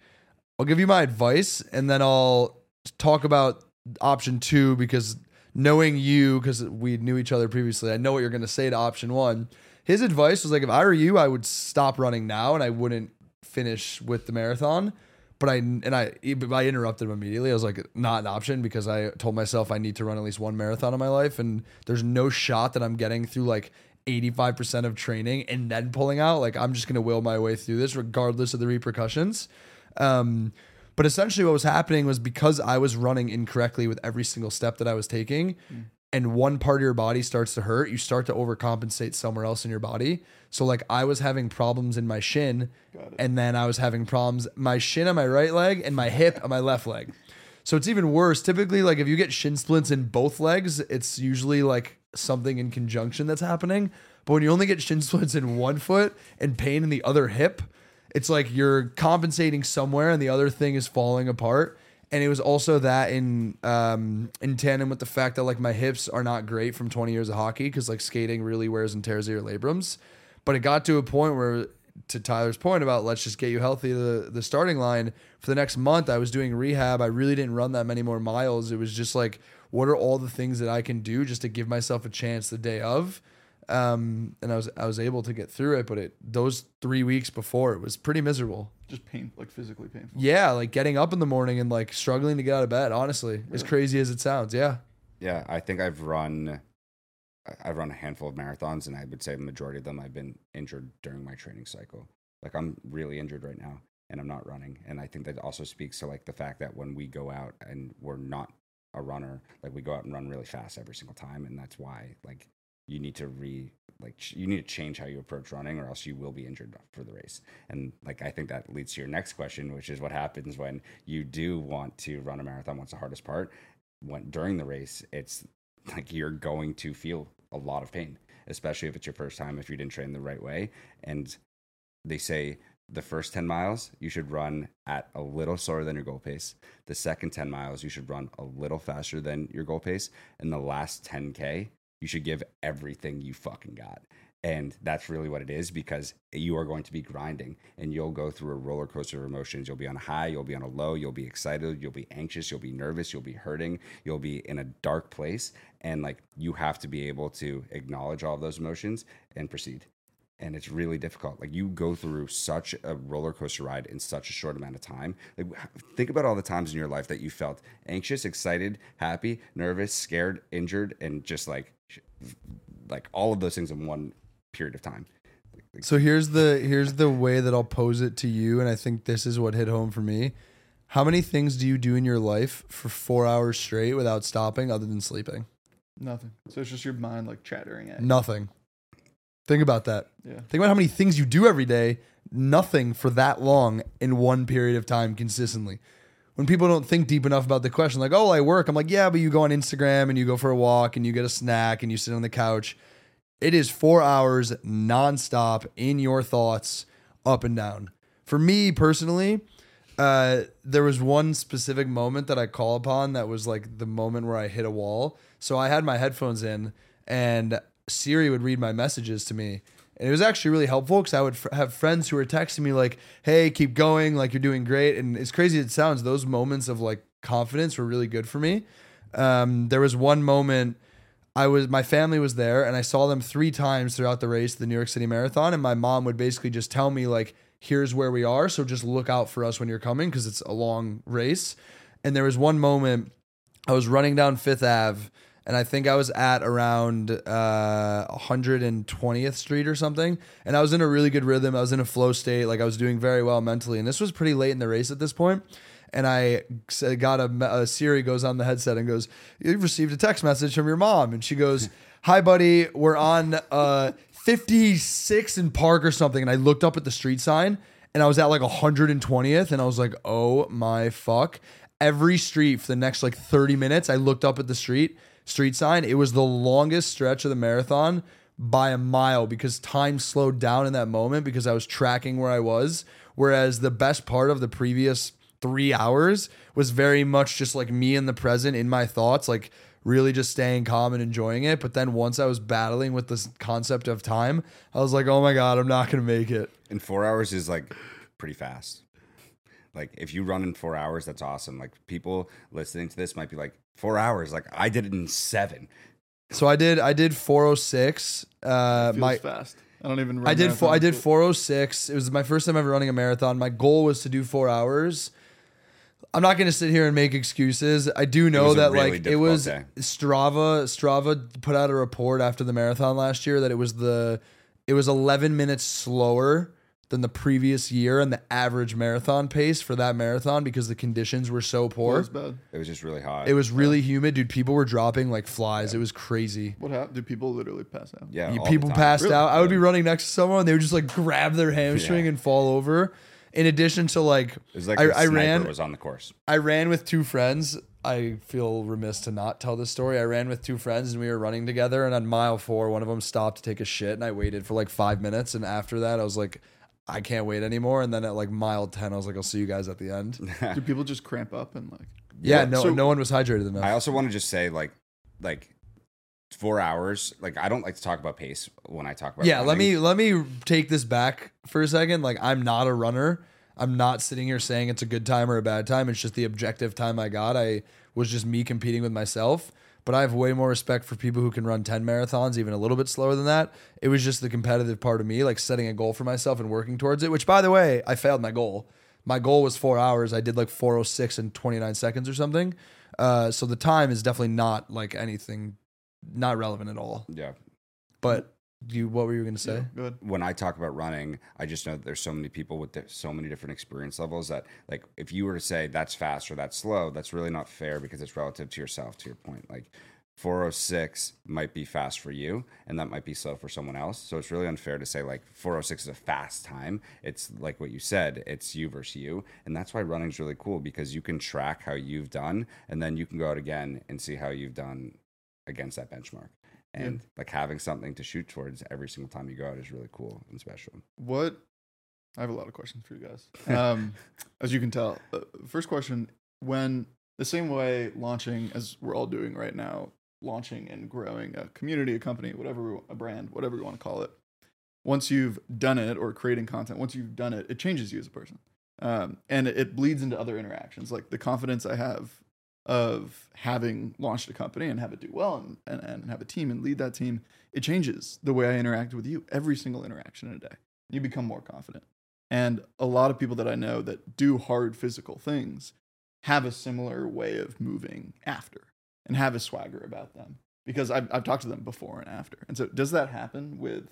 "I'll give you my advice, and then I'll talk about option two because knowing you because we knew each other previously, I know what you're going to say to option one." His advice was like, "If I were you, I would stop running now, and I wouldn't finish with the marathon." But I and I I interrupted him immediately. I was like, not an option because I told myself I need to run at least one marathon in my life, and there's no shot that I'm getting through like 85% of training and then pulling out. Like I'm just gonna will my way through this regardless of the repercussions. Um, but essentially, what was happening was because I was running incorrectly with every single step that I was taking, and one part of your body starts to hurt, you start to overcompensate somewhere else in your body. So, like, I was having problems in my shin, and then I was having problems my shin on my right leg and my hip on my left leg. So it's even worse. Typically, like if you get shin splints in both legs, it's usually like something in conjunction that's happening. But when you only get shin splints in one foot and pain in the other hip, it's like you're compensating somewhere and the other thing is falling apart. And it was also that in um, in tandem with the fact that like my hips are not great from 20 years of hockey because like skating really wears and tears your labrums. But it got to a point where, to Tyler's point about let's just get you healthy the the starting line for the next month, I was doing rehab. I really didn't run that many more miles. It was just like, what are all the things that I can do just to give myself a chance the day of? Um, and I was I was able to get through it, but it those three weeks before it was pretty miserable. Just pain, like physically painful. Yeah, like getting up in the morning and like struggling to get out of bed. Honestly, as crazy as it sounds, yeah. Yeah, I think I've run I've run a handful of marathons and I would say the majority of them I've been injured during my training cycle. Like I'm really injured right now and I'm not running. And I think that also speaks to like the fact that when we go out and we're not a runner, like we go out and run really fast every single time and that's why like you need to re like you need to change how you approach running or else you will be injured for the race. And like I think that leads to your next question, which is what happens when you do want to run a marathon, what's the hardest part? When during the race, it's like you're going to feel a lot of pain, especially if it's your first time, if you didn't train the right way. And they say the first 10 miles, you should run at a little slower than your goal pace. The second 10 miles, you should run a little faster than your goal pace. And the last 10K, you should give everything you fucking got. And that's really what it is because you are going to be grinding and you'll go through a roller coaster of emotions. You'll be on a high, you'll be on a low, you'll be excited, you'll be anxious, you'll be nervous, you'll be hurting, you'll be in a dark place. And like you have to be able to acknowledge all of those emotions and proceed. And it's really difficult. Like you go through such a roller coaster ride in such a short amount of time. Like think about all the times in your life that you felt anxious, excited, happy, nervous, scared, injured, and just like like all of those things in one period of time. So here's the here's the way that I'll pose it to you, and I think this is what hit home for me. How many things do you do in your life for four hours straight without stopping, other than sleeping? Nothing. So it's just your mind like chattering at. you. Nothing. Think about that. Yeah. Think about how many things you do every day. Nothing for that long in one period of time consistently. When people don't think deep enough about the question, like, oh, I work, I'm like, yeah, but you go on Instagram and you go for a walk and you get a snack and you sit on the couch. It is four hours nonstop in your thoughts, up and down. For me personally, uh, there was one specific moment that I call upon that was like the moment where I hit a wall. So I had my headphones in and Siri would read my messages to me. And it was actually really helpful because I would f- have friends who were texting me like, "Hey, keep going, like you're doing great." And as crazy as it sounds, those moments of like confidence were really good for me. Um, there was one moment I was my family was there and I saw them three times throughout the race, the New York City Marathon, and my mom would basically just tell me like, "Here's where we are, so just look out for us when you're coming because it's a long race." And there was one moment I was running down Fifth Ave, and I think I was at around uh, 120th Street or something, and I was in a really good rhythm. I was in a flow state, like I was doing very well mentally, and this was pretty late in the race at this point. And I got a, a Siri goes on the headset and goes, "You've received a text message from your mom," and she goes, "Hi, buddy, we're on uh, 56 in Park or something." And I looked up at the street sign, and I was at like 120th, and I was like, "Oh my fuck!" Every street for the next like 30 minutes, I looked up at the street street sign. It was the longest stretch of the marathon by a mile because time slowed down in that moment because I was tracking where I was. Whereas the best part of the previous three hours was very much just like me in the present in my thoughts, like really just staying calm and enjoying it. But then once I was battling with this concept of time, I was like, oh my God, I'm not going to make it. And four hours is like pretty fast. Like if you run in four hours, that's awesome. Like people listening to this might be like, four hours. Like I did it in seven. So I did, I did 406. Uh, Feels my, fast. I don't even. Run I did four, I did 406. It was my first time ever running a marathon. My goal was to do four hours. I'm not going to sit here and make excuses. I do know that really like it was day. Strava. Strava put out a report after the marathon last year that it was the it was 11 minutes slower than the previous year and the average marathon pace for that marathon because the conditions were so poor. It poor. was bad. It was just really hot. It was really humid, dude. People were dropping like flies. It was crazy. What happened? Did people literally pass out? yeah. You- people time. passed Really? out. I would be running next to someone, and they would just like grab their hamstring Yeah. and fall over. In addition to like, It was like I, I ran, was on the course. I ran with two friends. I feel remiss to not tell this story. I ran with two friends, and we were running together. And on mile four, one of them stopped to take a shit, and I waited for like five minutes. And after that, I was like, I can't wait anymore. And then at like mile ten, I was like, I'll see you guys at the end. Did people just cramp up and like? Yeah, Yeah, no, so- no one was hydrated enough. I also want to just say like, like four hours. Like I don't like to talk about pace when I talk about. yeah let me let me take this back for a second like i'm not a runner i'm not sitting here saying it's a good time or a bad time it's just the objective time i got i was just me competing with myself but i have way more respect for people who can run 10 marathons even a little bit slower than that. It was just the competitive part of me like setting a goal for myself and working towards it which by the way i failed my goal. My goal was four hours. I did like 406 and 29 seconds or something. Uh, so the time is definitely not like anything not relevant at all. Yeah. but you, what were you going to say? Yeah, go ahead. when I talk about running, I just know that there's so many people with so many different experience levels that, like, if you were to say that's fast or that's slow, that's really not fair because it's relative to yourself. To your point, like 406 might be fast for you, and that might be slow for someone else. So it's really unfair to say like 406 is a fast time. It's like what you said, it's you versus you, and that's why running's really cool because you can track how you've done, and then you can go out again and see how you've done against that benchmark. And like having something to shoot towards every single time you go out is really cool and special. What? I have a lot of questions for you guys. Um, as you can tell, uh, first question: When the same way launching as we're all doing right now, launching and growing a community, a company, whatever, a brand, whatever you want to call it. once you've done it or creating content, once you've done it, it changes you as a person. Um, and it, it bleeds into other interactions. Like the confidence I have of having launched a company and have it do well and, and, and have a team and lead that team, it changes the way I interact with you every single interaction in a day. You become more confident. And a lot of people that I know that do hard physical things have a similar way of moving after and have a swagger about them because I've, I've talked to them before and after. And so, does that happen with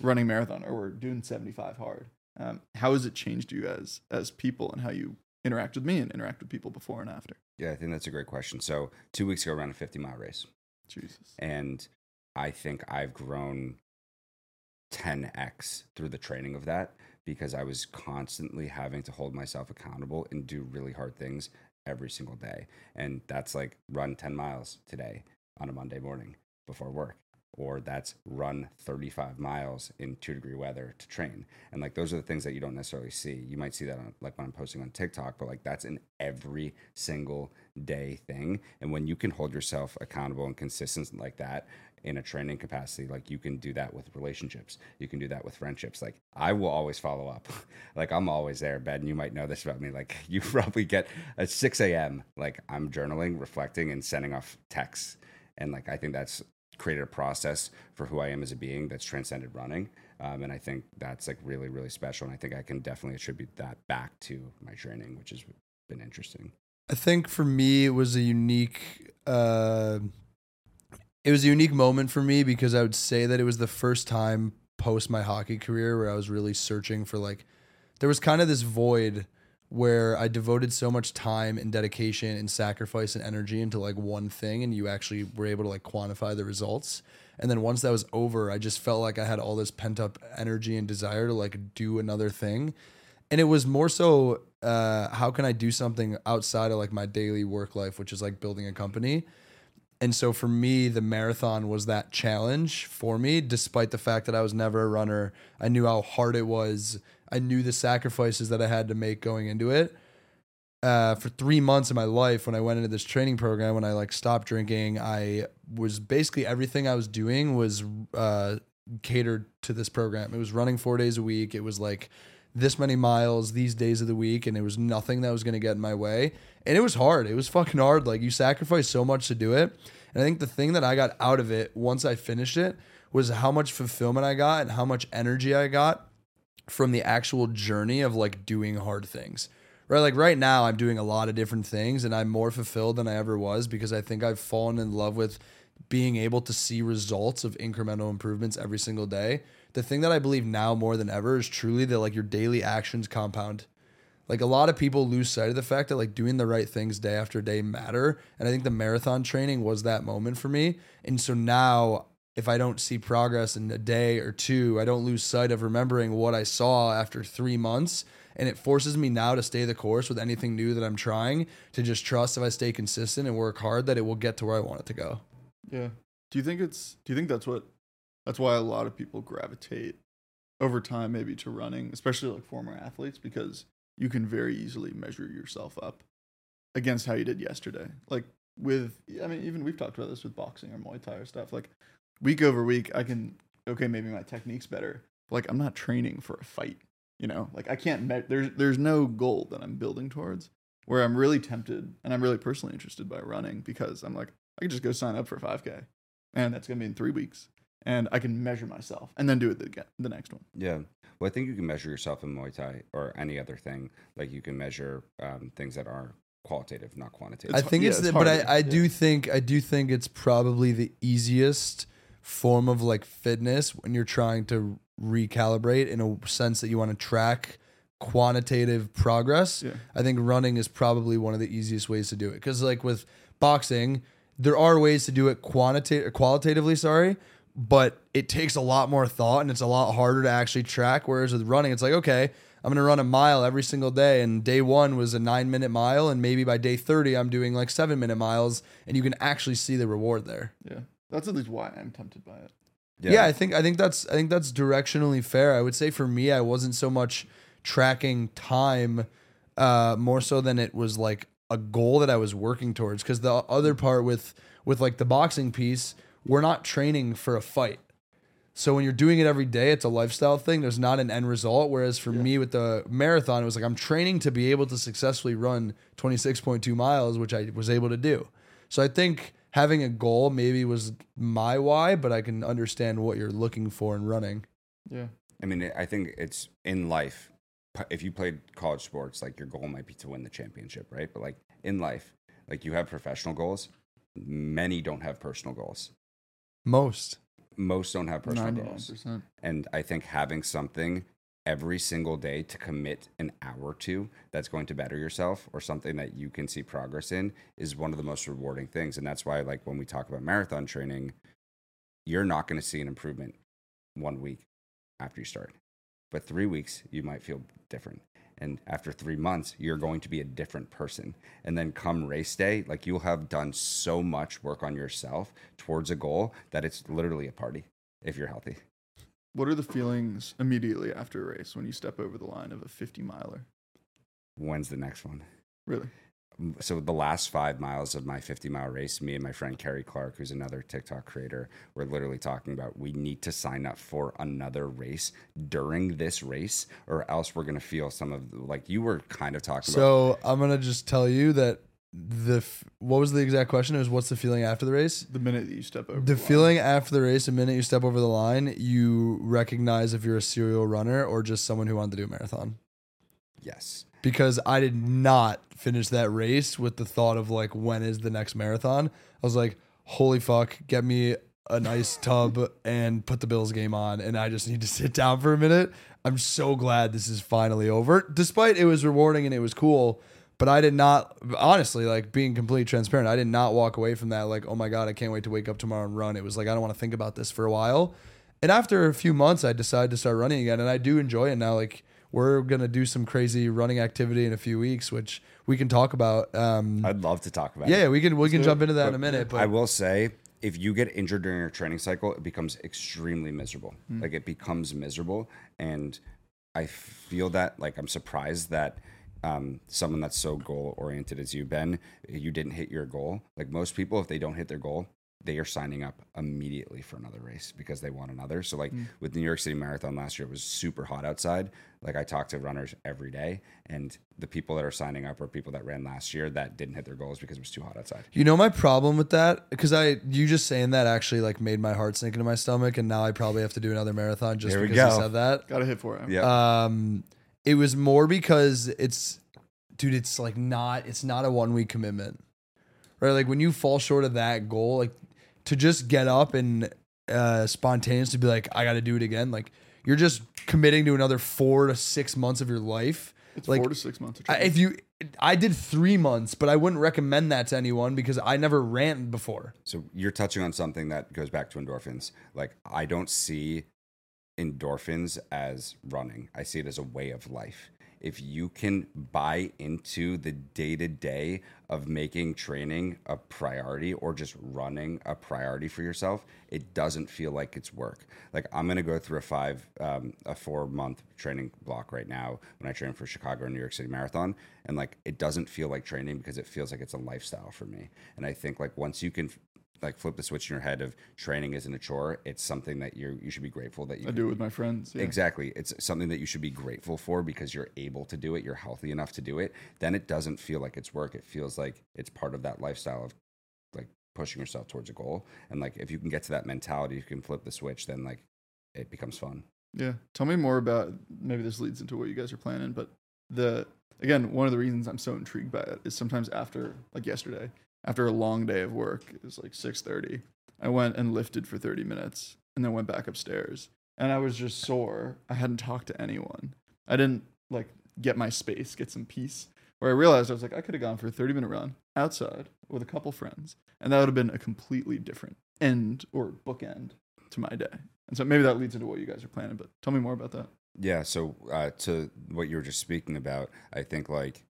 running marathon or doing 75 hard? Um, how has it changed you as as people and how you interact with me and interact with people before and after? Yeah, I think that's a great question. So two weeks ago, I ran a 50 mile race, Jesus. and I think I've grown 10x through the training of that because I was constantly having to hold myself accountable and do really hard things every single day. And that's like run 10 miles today on a Monday morning before work. Or that's run 35 miles in two degree weather to train. And like those are the things that you don't necessarily see. You might see that on, like when I'm posting on TikTok, but like that's an every single day thing. And when you can hold yourself accountable and consistent like that, in a training capacity like you can do that with relationships. You can do that with friendships. Like i will always follow up. Like i'm always there. Ben you might know this about me. Like you probably get at 6 a.m like i'm journaling reflecting and sending off texts. And like i think that's created a process for who i am as a being that's transcended running. Um, and i think that's like really really special. And i think i can definitely attribute that back to my training which has been interesting. I think for me it was a unique uh it was a unique moment for me because I would say that it was the first time post my hockey career where I was really searching for like there was kind of this void where I devoted so much time and dedication and sacrifice and energy into like one thing and you actually were able to like quantify the results. And then once that was over, I just felt like I had all this pent up energy and desire to like do another thing. And it was more so uh how can I do something outside of like my daily work life, which is like building a company and so for me the marathon was that challenge for me despite the fact that i was never a runner i knew how hard it was i knew the sacrifices that i had to make going into it. Uh, for three months of my life when i went into this training program when i like stopped drinking i was basically everything i was doing was uh, catered to this program. It was running four days a week. It was like this many miles these days of the week and it was nothing that was going to get in my way. And it was hard. It was fucking hard. Like you sacrifice so much to do it. And i think the thing that i got out of it once i finished it was how much fulfillment i got and how much energy i got from the actual journey of like doing hard things right like right now i'm doing a lot of different things and i'm more fulfilled than i ever was because i think i've fallen in love with being able to see results of incremental improvements every single day the thing that I believe now more than ever is truly that like your daily actions compound. Like a lot of people lose sight of the fact that like doing the right things day after day matter. And I think the marathon training was that moment for me. And so now if I don't see progress in a day or two, I don't lose sight of remembering what I saw after three months. And it forces me now to stay the course with anything new that I'm trying to just trust if I stay consistent and work hard that it will get to where I want it to go. Yeah. Do you think it's do you think that's what that's why a lot of people gravitate over time maybe to running, especially like former athletes because you can very easily measure yourself up against how you did yesterday. Like with I mean even we've talked about this with boxing or Muay Thai or stuff. Like week over week I can okay, maybe my technique's better. But like I'm not training for a fight, you know? Like I can't me- there's there's no goal that I'm building towards where I'm really tempted and I'm really personally interested by running because I'm like I could just go sign up for 5k and that's going to be in 3 weeks and I can measure myself and then do it again the next one. Yeah. Well, I think you can measure yourself in Muay Thai or any other thing. Like you can measure um, things that are qualitative, not quantitative. I It's- think yeah, it's, it's the, but I, I yeah. do think I do think it's probably the easiest form of like fitness when you're trying to recalibrate in a sense that you want to track quantitative progress. Yeah. I think running is probably one of the easiest ways to do it because like with boxing, there are ways to do it quantitative qualitatively, sorry, but it takes a lot more thought and it's a lot harder to actually track whereas with running it's like okay, I'm going to run a mile every single day and day 1 was a 9 minute mile and maybe by day 30 I'm doing like 7 minute miles and you can actually see the reward there. Yeah. That's at least why I'm tempted by it. Yeah. I think I think that's I think that's directionally fair. I would say for me, I wasn't so much tracking time, uh, more so than it was like a goal that I was working towards. Because the other part with with like the boxing piece, we're not training for a fight. So when you're doing it every day, it's a lifestyle thing. There's not an end result. Whereas for me with the marathon, it was like I'm training to be able to successfully run 26.2 miles, which I was able to do. So I think having a goal maybe was my why, but I can understand what you're looking for in running. Yeah. I mean, I think it's in life. If you played college sports, like your goal might be to win the championship, right? But like in life, like you have professional goals. Many don't have personal goals. Most. Most don't have personal Ninety nine goals. And I think having something every single day to commit an hour to that's going to better yourself or something that you can see progress in is one of the most rewarding things. And that's why, like, when we talk about marathon training, you're not going to see an improvement one week after you start. But three weeks, you might feel different. And after three months, you're going to be a different person. And then come race day, like you'll have done so much work on yourself towards a goal that it's literally a party if you're healthy. What are the feelings immediately after a race when you step over the line of a 50 miler? When's the next one? Really? Mm, so the last five miles of my 50 mile race, me and my friend Kerry Clark, who's another TikTok creator, we're literally talking about we need to sign up for another race during this race, or else we're gonna feel some of like you were kind of talking about. So I'm gonna just tell you that the f- what was the exact question? It was what's the feeling after the race? The minute that you step over The line. feeling after the race, the minute you step over the line, you recognize if you're a serial runner or just someone who wanted to do a marathon. Yes, Because I did not finish that race with the thought of like when is the next marathon. I was like, holy fuck, get me a nice tub and put the Bills game on, and I just need to sit down for a minute. I'm so glad this is finally over. Despite it was rewarding and it was cool, but I did not honestly like being completely transparent. I did not walk away from that like, oh my god, I can't wait to wake up tomorrow and run. It was like I don't want to think about this for a while. And after a few months, I decided to start running again, and I do enjoy it now. Like we're gonna do some crazy running activity in a few weeks, which we can talk about. Um, I'd love to talk about. yeah, it. we can we can jump it. into that in a minute. But I will say, if you get injured during your training cycle, it becomes extremely miserable. Hmm. Like it becomes miserable, and I feel that. Like I'm surprised that um, someone that's so goal oriented as you, Ben, you didn't hit your goal. Like most people, if they don't hit their goal, they are signing up immediately for another race because they want another. So like with the New York City Marathon last year, it was super hot outside. Like I talk to runners every day, and the people that are signing up are people that ran last year that didn't hit their goals because it was too hot outside. You know my problem with that because I you just saying that actually like made my heart sink into my stomach, and now I probably have to do another marathon just There we because you said that. Got to hit for it. Yeah. Um, it was more because it's, dude, it's like not it's not a one week commitment, right? Like when you fall short of that goal, like to just get up and uh, spontaneously be like, I got to do it again. Like you're just committing to another four to six months of your life. It's like four to six months. Of I, if you, I did three months, but I wouldn't recommend that to anyone because I never ran before. So you're touching on something that goes back to endorphins. Like I don't see endorphins as running. I see it as a way of life. If you can buy into the day to day of making training a priority or just running a priority for yourself, it doesn't feel like it's work. Like I'm gonna go through a five, um, a four month training block right now when I train for Chicago and New York City Marathon, and like it doesn't feel like training because it feels like it's a lifestyle for me. And I think like once you can like flip the switch in your head of training isn't a chore, it's something that you you should be grateful that you I do it with my friends. Yeah. Exactly. It's something that you should be grateful for because you're able to do it, you're healthy enough to do it. Then it doesn't feel like it's work. It feels like it's part of that lifestyle of like pushing yourself towards a goal. And like if you can get to that mentality, you can flip the switch, then like it becomes fun. Yeah. Tell me more about maybe this leads into what you guys are planning, but the again, one of the reasons I'm so intrigued by it is sometimes after like yesterday, after a long day of work, it was like 6:30. I went and lifted for 30 minutes and then went back upstairs. And I was just sore. I hadn't talked to anyone. I didn't like get my space, get some peace. Where I realized I was like, I could have gone for a 30 minute run outside with a couple friends, and that would have been a completely different end or bookend to my day. And so maybe that leads into what you guys are planning, but tell me more about that. Yeah. So uh, to what you were just speaking about, I think like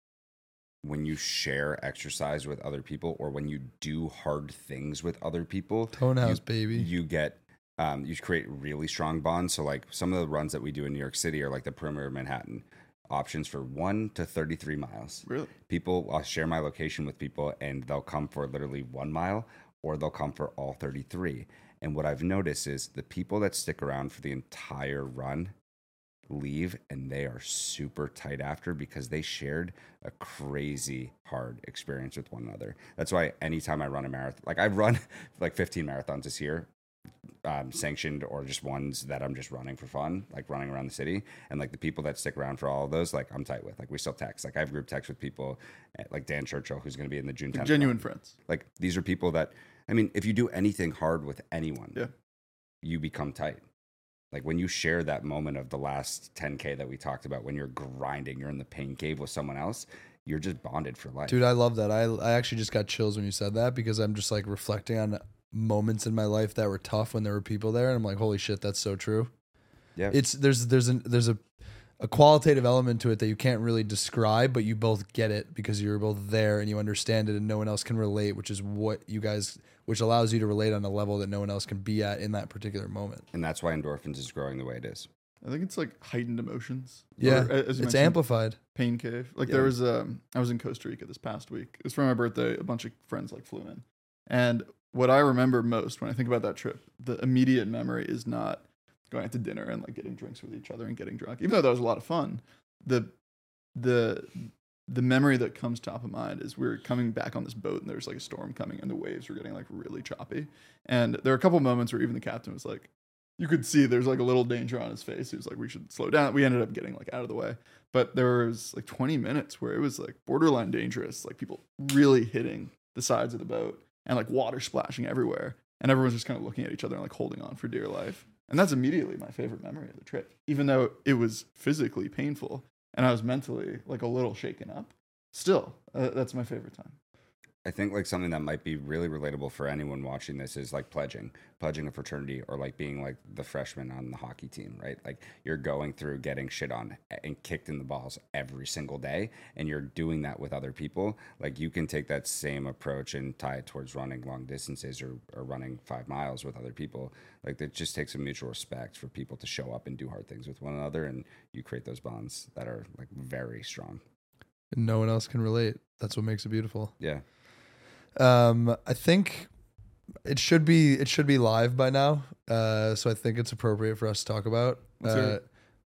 when you share exercise with other people or when you do hard things with other people, Tonehouse, you, baby. you get um, you create really strong bonds. So like some of the runs that we do in New York City are like the perimeter of Manhattan. options for one to 33 miles. Really? People, I'll share my location with people and they'll come for literally one mile or they'll come for all 33. And what I've noticed is the people that stick around for the entire run leave and they are super tight after because they shared a crazy hard experience with one another. That's why anytime I run a marathon, like I've run like 15 marathons this year, um, sanctioned or just ones that I'm just running for fun, like running around the city. And like the people that stick around for all of those, like I'm tight with. Like we still text. Like I have group text with people, eh, like Dan Churchill, who's going to be in the June 10th. Genuine run. friends. Like these are people that, I mean, if you do anything hard with anyone, Yeah. you become tight. Like when you share that moment of the last 10K that we talked about, when you're grinding, you're in the pain cave with someone else, you're just bonded for life. Dude, I love that. I I actually just got chills when you said that because I'm just like reflecting on moments in my life that were tough when there were people there, and I'm like, holy shit, that's so true. yeah. It's there's there's an there's a a qualitative element to it that you can't really describe, but you both get it because you're both there and you understand it, and no one else can relate, which is what you guys, which allows you to relate on a level that no one else can be at in that particular moment. and that's why endorphins is growing the way it is. I think it's like heightened emotions. Yeah, Or, as you it's amplified. pain cave. Like Yeah. there was um I was in Costa Rica this past week. It was for my birthday. A bunch of friends like flew in. And what I remember most when I think about that trip, the immediate memory is not going out to dinner and like getting drinks with each other and getting drunk. Even though that was a lot of fun, the the the memory that comes top of mind is we are coming back on this boat and there's like a storm coming and the waves were getting like really choppy. And there are a couple moments where even the captain was like, you could see there's like a little danger on his face. He was like, we should slow down. We ended up getting like out of the way. But there was like 20 minutes where it was like borderline dangerous, like people really hitting the sides of the boat and like water splashing everywhere. And everyone's just kind of looking at each other and like holding on for dear life. And that's immediately my favorite memory of the trip, even though it was physically painful and I was mentally like a little shaken up. Still, uh, that's my favorite time. I think like something that might be really relatable for anyone watching this is like pledging, pledging a fraternity, or like being like the freshman on the hockey team, right? Like you're going through getting shit on and kicked in the balls every single day, and you're doing that with other people. Like you can take that same approach and tie it towards running long distances or, or running five miles with other people. Like it just takes a mutual respect for people to show up and do hard things with one another, and you create those bonds that are like very strong. And no one else can relate. That's what makes it beautiful. Yeah. Um, I think it should be it should be live by now. Uh, so I think it's appropriate for us to talk about. Uh.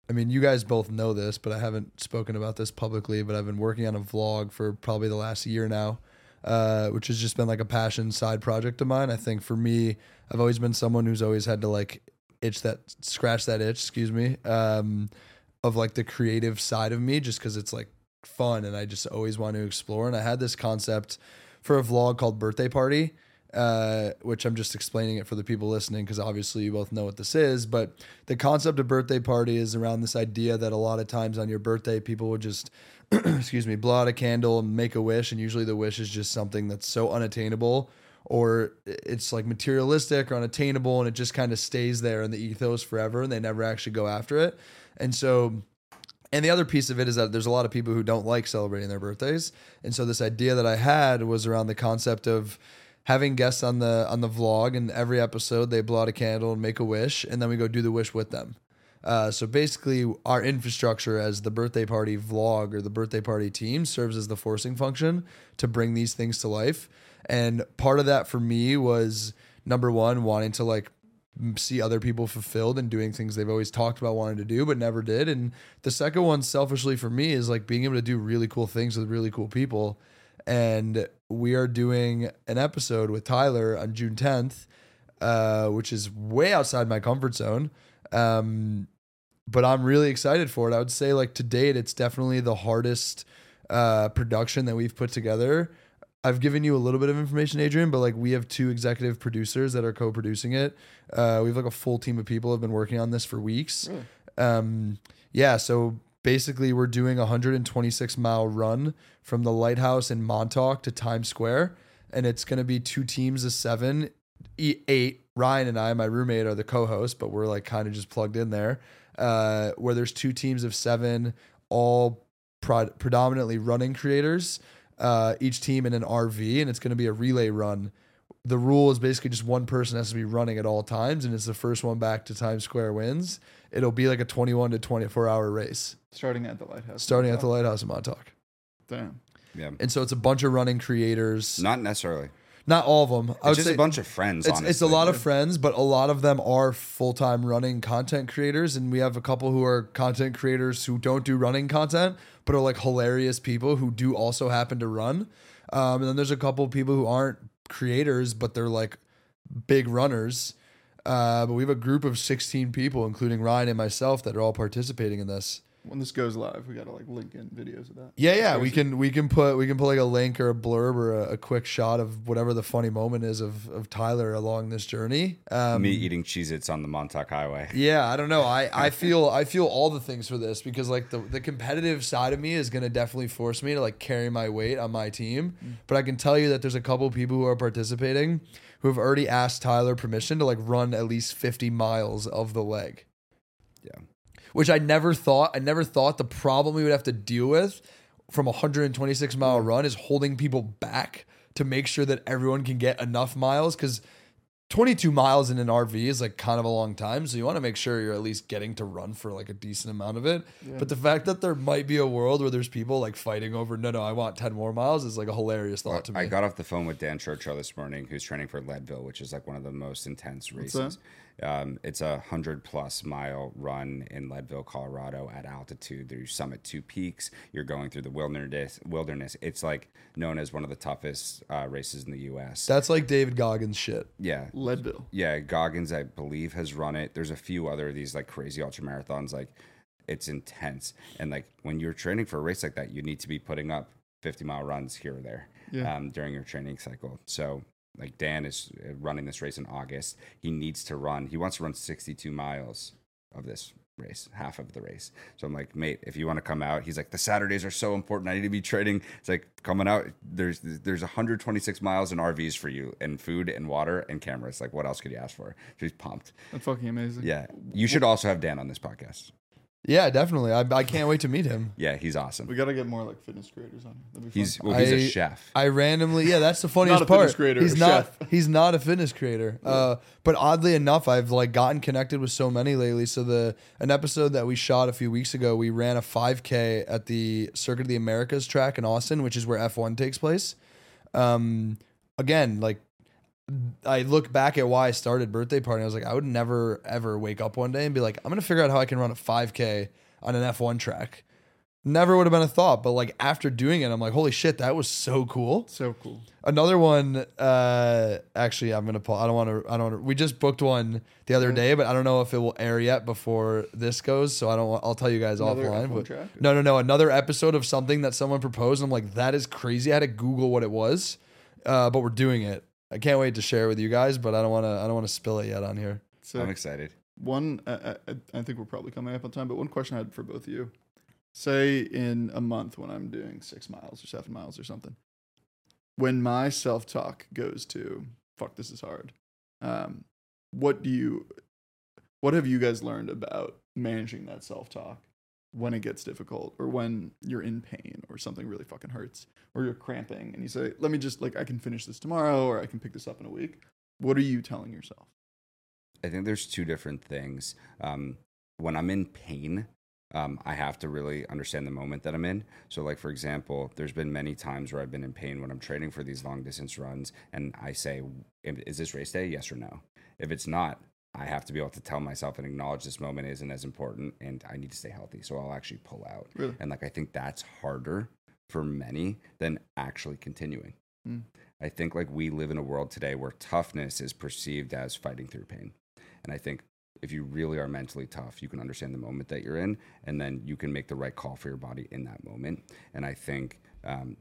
I mean, you guys both know this, but I haven't spoken about this publicly. But I've been working on a vlog for probably the last year now, uh, which has just been like a passion side project of mine. I think for me, I've always been someone who's always had to like itch that scratch that itch. Excuse me. Um, of like the creative side of me, just because it's like fun and I just always want to explore. And I had this concept for a vlog called Birthday Party, uh, which I'm just explaining it for the people listening because obviously you both know what this is. But the concept of birthday party is around this idea that a lot of times on your birthday, people would just, excuse me, blow out a candle and make a wish. And usually the wish is just something that's so unattainable or it's like materialistic or unattainable and it just kind of stays there in the ethos forever and they never actually go after it. And so and the other piece of it is that there's a lot of people who don't like celebrating their birthdays. And so this idea that I had was around the concept of having guests on the on the vlog and every episode they blow out a candle and make a wish and then we go do the wish with them. Uh, so basically, our infrastructure as the birthday party vlog or the birthday party team serves as the forcing function to bring these things to life. And part of that for me was number one, wanting to like see other people fulfilled and doing things they've always talked about wanting to do but never did. And the second one, selfishly for me, is like being able to do really cool things with really cool people. And we are doing an episode with Tyler on June 10th, uh, which is way outside my comfort zone. Um, but I'm really excited for it. I would say, like to date, it's definitely the hardest uh, production that we've put together. I've given you a little bit of information, Adrian, but like we have two executive producers that are co-producing it. Uh, we have like a full team of people have been working on this for weeks. Really? Um, yeah, so basically we're doing a 126 mile run from the lighthouse in Montauk to Times Square, and it's going to be two teams of seven, eight. Ryan and I, my roommate, are the co-hosts, but we're like kind of just plugged in there. Uh, where there's two teams of seven, all pro- predominantly running creators, uh, each team in an RV, and it's going to be a relay run the rule is basically just one person has to be running at all times, and it's the first one back to Times Square wins. It'll be like a 21 to 24 hour race Starting at the lighthouse. starting at the lighthouse in Montauk. Damn. Yeah. And so it's a bunch of running creators. Not, necessarily. Not all of them. I It's would just say a bunch of friends. it's, it's a lot of friends, but a lot of them are full time running content creators. And we have a couple who are content creators who don't do running content, but are like hilarious people who do also happen to run. Um, and then there's a couple of people who aren't creators, but they're like big runners. Uh, but we have a group of 16 people, including Ryan and myself, that are all participating in this. When this goes live, we gotta like link in videos of that. Yeah, yeah, we can we can put we can put like a link or a blurb or a, a quick shot of whatever the funny moment is of of Tyler along this journey. Um, Me eating Cheez Its on the Montauk Highway. Yeah, I don't know. I, I feel I feel all the things for this because like the, the competitive side of me is gonna definitely force me to like carry my weight on my team. But I can tell you that there's a couple people who are participating who have already asked Tyler permission to like run at least 50 miles of the leg. Yeah. Which I never thought I never thought the problem we would have to deal with from a 126 mile run is holding people back to make sure that everyone can get enough miles because 22 miles in an RV is like kind of a long time. So you want to make sure you're at least getting to run for like a decent amount of it. But the fact that there might be a world where there's people like fighting over, no, no, I want 10 more miles is like a hilarious thought to me. I got off the phone with Dan Churchill this morning, who's training for Leadville, which is like one of the most intense races. Um, it's a hundred plus mile run in Leadville, Colorado, at altitude. You summit two peaks. You're going through the wilderness. Wilderness. It's like known as one of the toughest uh, races in the U.S. That's like David Goggins shit. yeah, Leadville. yeah. Goggins, I believe, has run it. There's a few other of these like crazy ultra marathons. Like it's intense, and like when you're training for a race like that, you need to be putting up 50 mile runs here or there Yeah. um, during your training cycle. So like Dan is uh, running this race in August. He needs to run. He wants to run 62 miles of this race, half of the race. So I'm like, mate, if you want to come out, he's like, the Saturdays are so important. I need to be training. It's like coming out. There's there's 126 miles in RVs for you, and food and water and cameras. Like, what else could you ask for? She's pumped. That's fucking amazing. Yeah, you should also have Dan on this podcast. Yeah, definitely. I, I can't wait to meet him. Yeah, he's awesome. We gotta get more like fitness creators on here. That'd be He's fun. well, he's a I- chef. I randomly, yeah, that's the funniest Not a fitness part. creator, he's a not. chef. He's not a fitness creator. Uh, but oddly enough, I've like gotten connected with so many lately. So the an episode that we shot a few weeks ago, we ran a 5K at the Circuit of the Americas track in Austin, which is where F1 takes place. Um, again, like I look back at why I started birthday party. I was like, I would never ever wake up one day and be like, I'm gonna figure out how I can run a 5K on an F1 track. Never would have been a thought, but like after doing it, I'm like, holy shit, that was so cool. so cool. Another one, uh, actually, I'm gonna pull. I don't want to. I don't. Wanna, we just booked one the other day, but I don't know if it will air yet before this goes. So I don't. want I'll tell you guys Another offline. F1 But track? no, no, no. Another episode of something that someone proposed. I'm like, that is crazy. I had to Google what it was, uh, but we're doing it. I can't wait to share with you guys, but I don't want to. I don't want to spill it yet on here. So I'm excited. one, I, I, I think we're probably coming up on time, but one question I had for both of you. Say in a month when I'm doing six miles or seven miles or something, when my self talk goes to "fuck, this is hard," um, what do you, what have you guys learned about managing that self talk when it gets difficult or when you're in pain or something really fucking hurts or you're cramping and you say, "Let me just like I can finish this tomorrow or I can pick this up in a week." What are you telling yourself? I think there's two different things. Um, when I'm in pain, um, I have to really understand the moment that I'm in. So, like for example, there's been many times where I've been in pain when I'm training for these long distance runs, and I say, "Is this race day? Yes or no?" If it's not, I have to be able to tell myself and acknowledge this moment isn't as important, and I need to stay healthy. So I'll actually pull out. Really? And like I think that's harder for many than actually continuing. Mm. I think like we live in a world today where toughness is perceived as fighting through pain. And I think if you really are mentally tough, you can understand the moment that you're in, and then you can make the right call for your body in that moment. And I think um,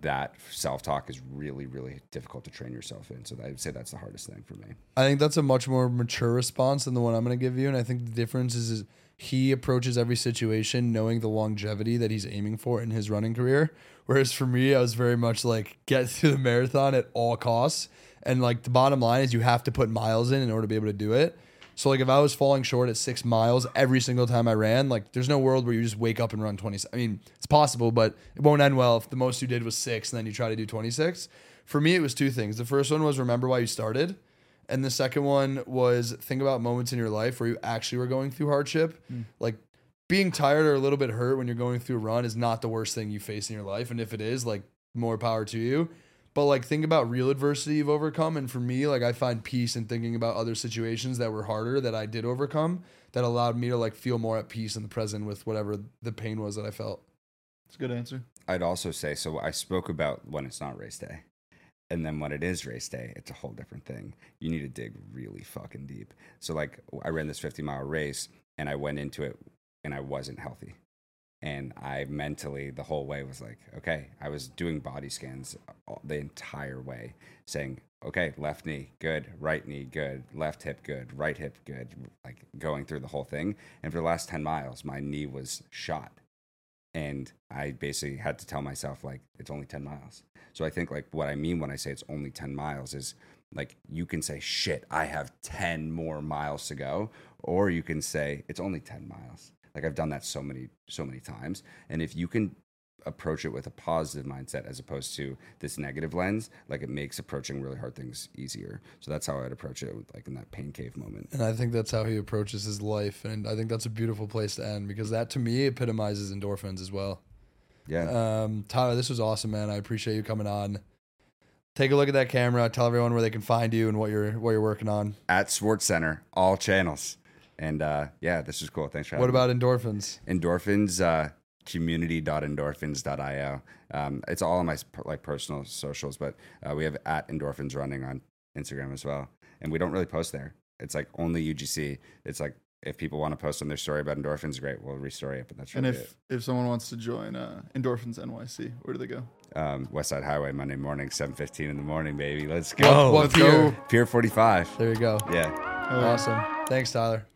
that self talk is really, really difficult to train yourself in. So I would say that's the hardest thing for me. I think that's a much more mature response than the one I'm going to give you. And I think the difference is, is he approaches every situation knowing the longevity that he's aiming for in his running career. Whereas for me, I was very much like get through the marathon at all costs. And like the bottom line is you have to put miles in in order to be able to do it. So like if I was falling short at six miles every single time I ran, like there's no world where you just wake up and run 20. I mean, it's possible, but it won't end well if the most you did was six and then you try to do 26. For me, it was two things. The first one was remember why you started. And the second one was think about moments in your life where you actually were going through hardship. Hmm. Like being tired or a little bit hurt when you're going through a run is not the worst thing you face in your life. And if it is, like more power to you. But like think about real adversity you've overcome. And for me, like I find peace in thinking about other situations that were harder that I did overcome that allowed me to like feel more at peace in the present with whatever the pain was that I felt. It's a good answer. I'd also say so. I spoke about when it's not race day, and then when it is race day, it's a whole different thing. You need to dig really fucking deep. So like, I ran this 50 mile race, and I went into it, and I wasn't healthy, and I mentally the whole way was like, okay, I was doing body scans the entire way, saying, okay, left knee good, right knee good, left hip good, right hip good, like going through the whole thing. And for the last 10 miles, my knee was shot and I basically had to tell myself like it's only 10 miles. So I think like what I mean when I say it's only 10 miles is like you can say shit, I have 10 more miles to go or you can say it's only 10 miles. Like I've done that so many so many times and if you can approach it with a positive mindset as opposed to this negative lens, like it makes approaching really hard things easier. So that's how I'd approach it like in that pain cave moment. And I think that's how he approaches his life. And I think that's a beautiful place to end because that to me epitomizes endorphins as well. Yeah. Um, Tyler, this was awesome, man. I appreciate you coming on. Take a look at that camera. Tell everyone where they can find you and what you're what you're working on. At Sports Center, all channels. And uh yeah, this is cool. Thanks for having What me. about endorphins? endorphins uh community.endorphins.io um it's all on my like personal socials but uh, we have at endorphins running on instagram as well and we don't really post there it's like only ugc it's like if people want to post on their story about endorphins great we'll restory it but that's And really if if someone wants to join uh, Endorphins NYC, where do they go? um west side highway monday morning 7.15 in the morning baby let's go Whoa, Let's pier. go. pier 45 There you go. yeah Hell yeah. Awesome. Thanks, Tyler.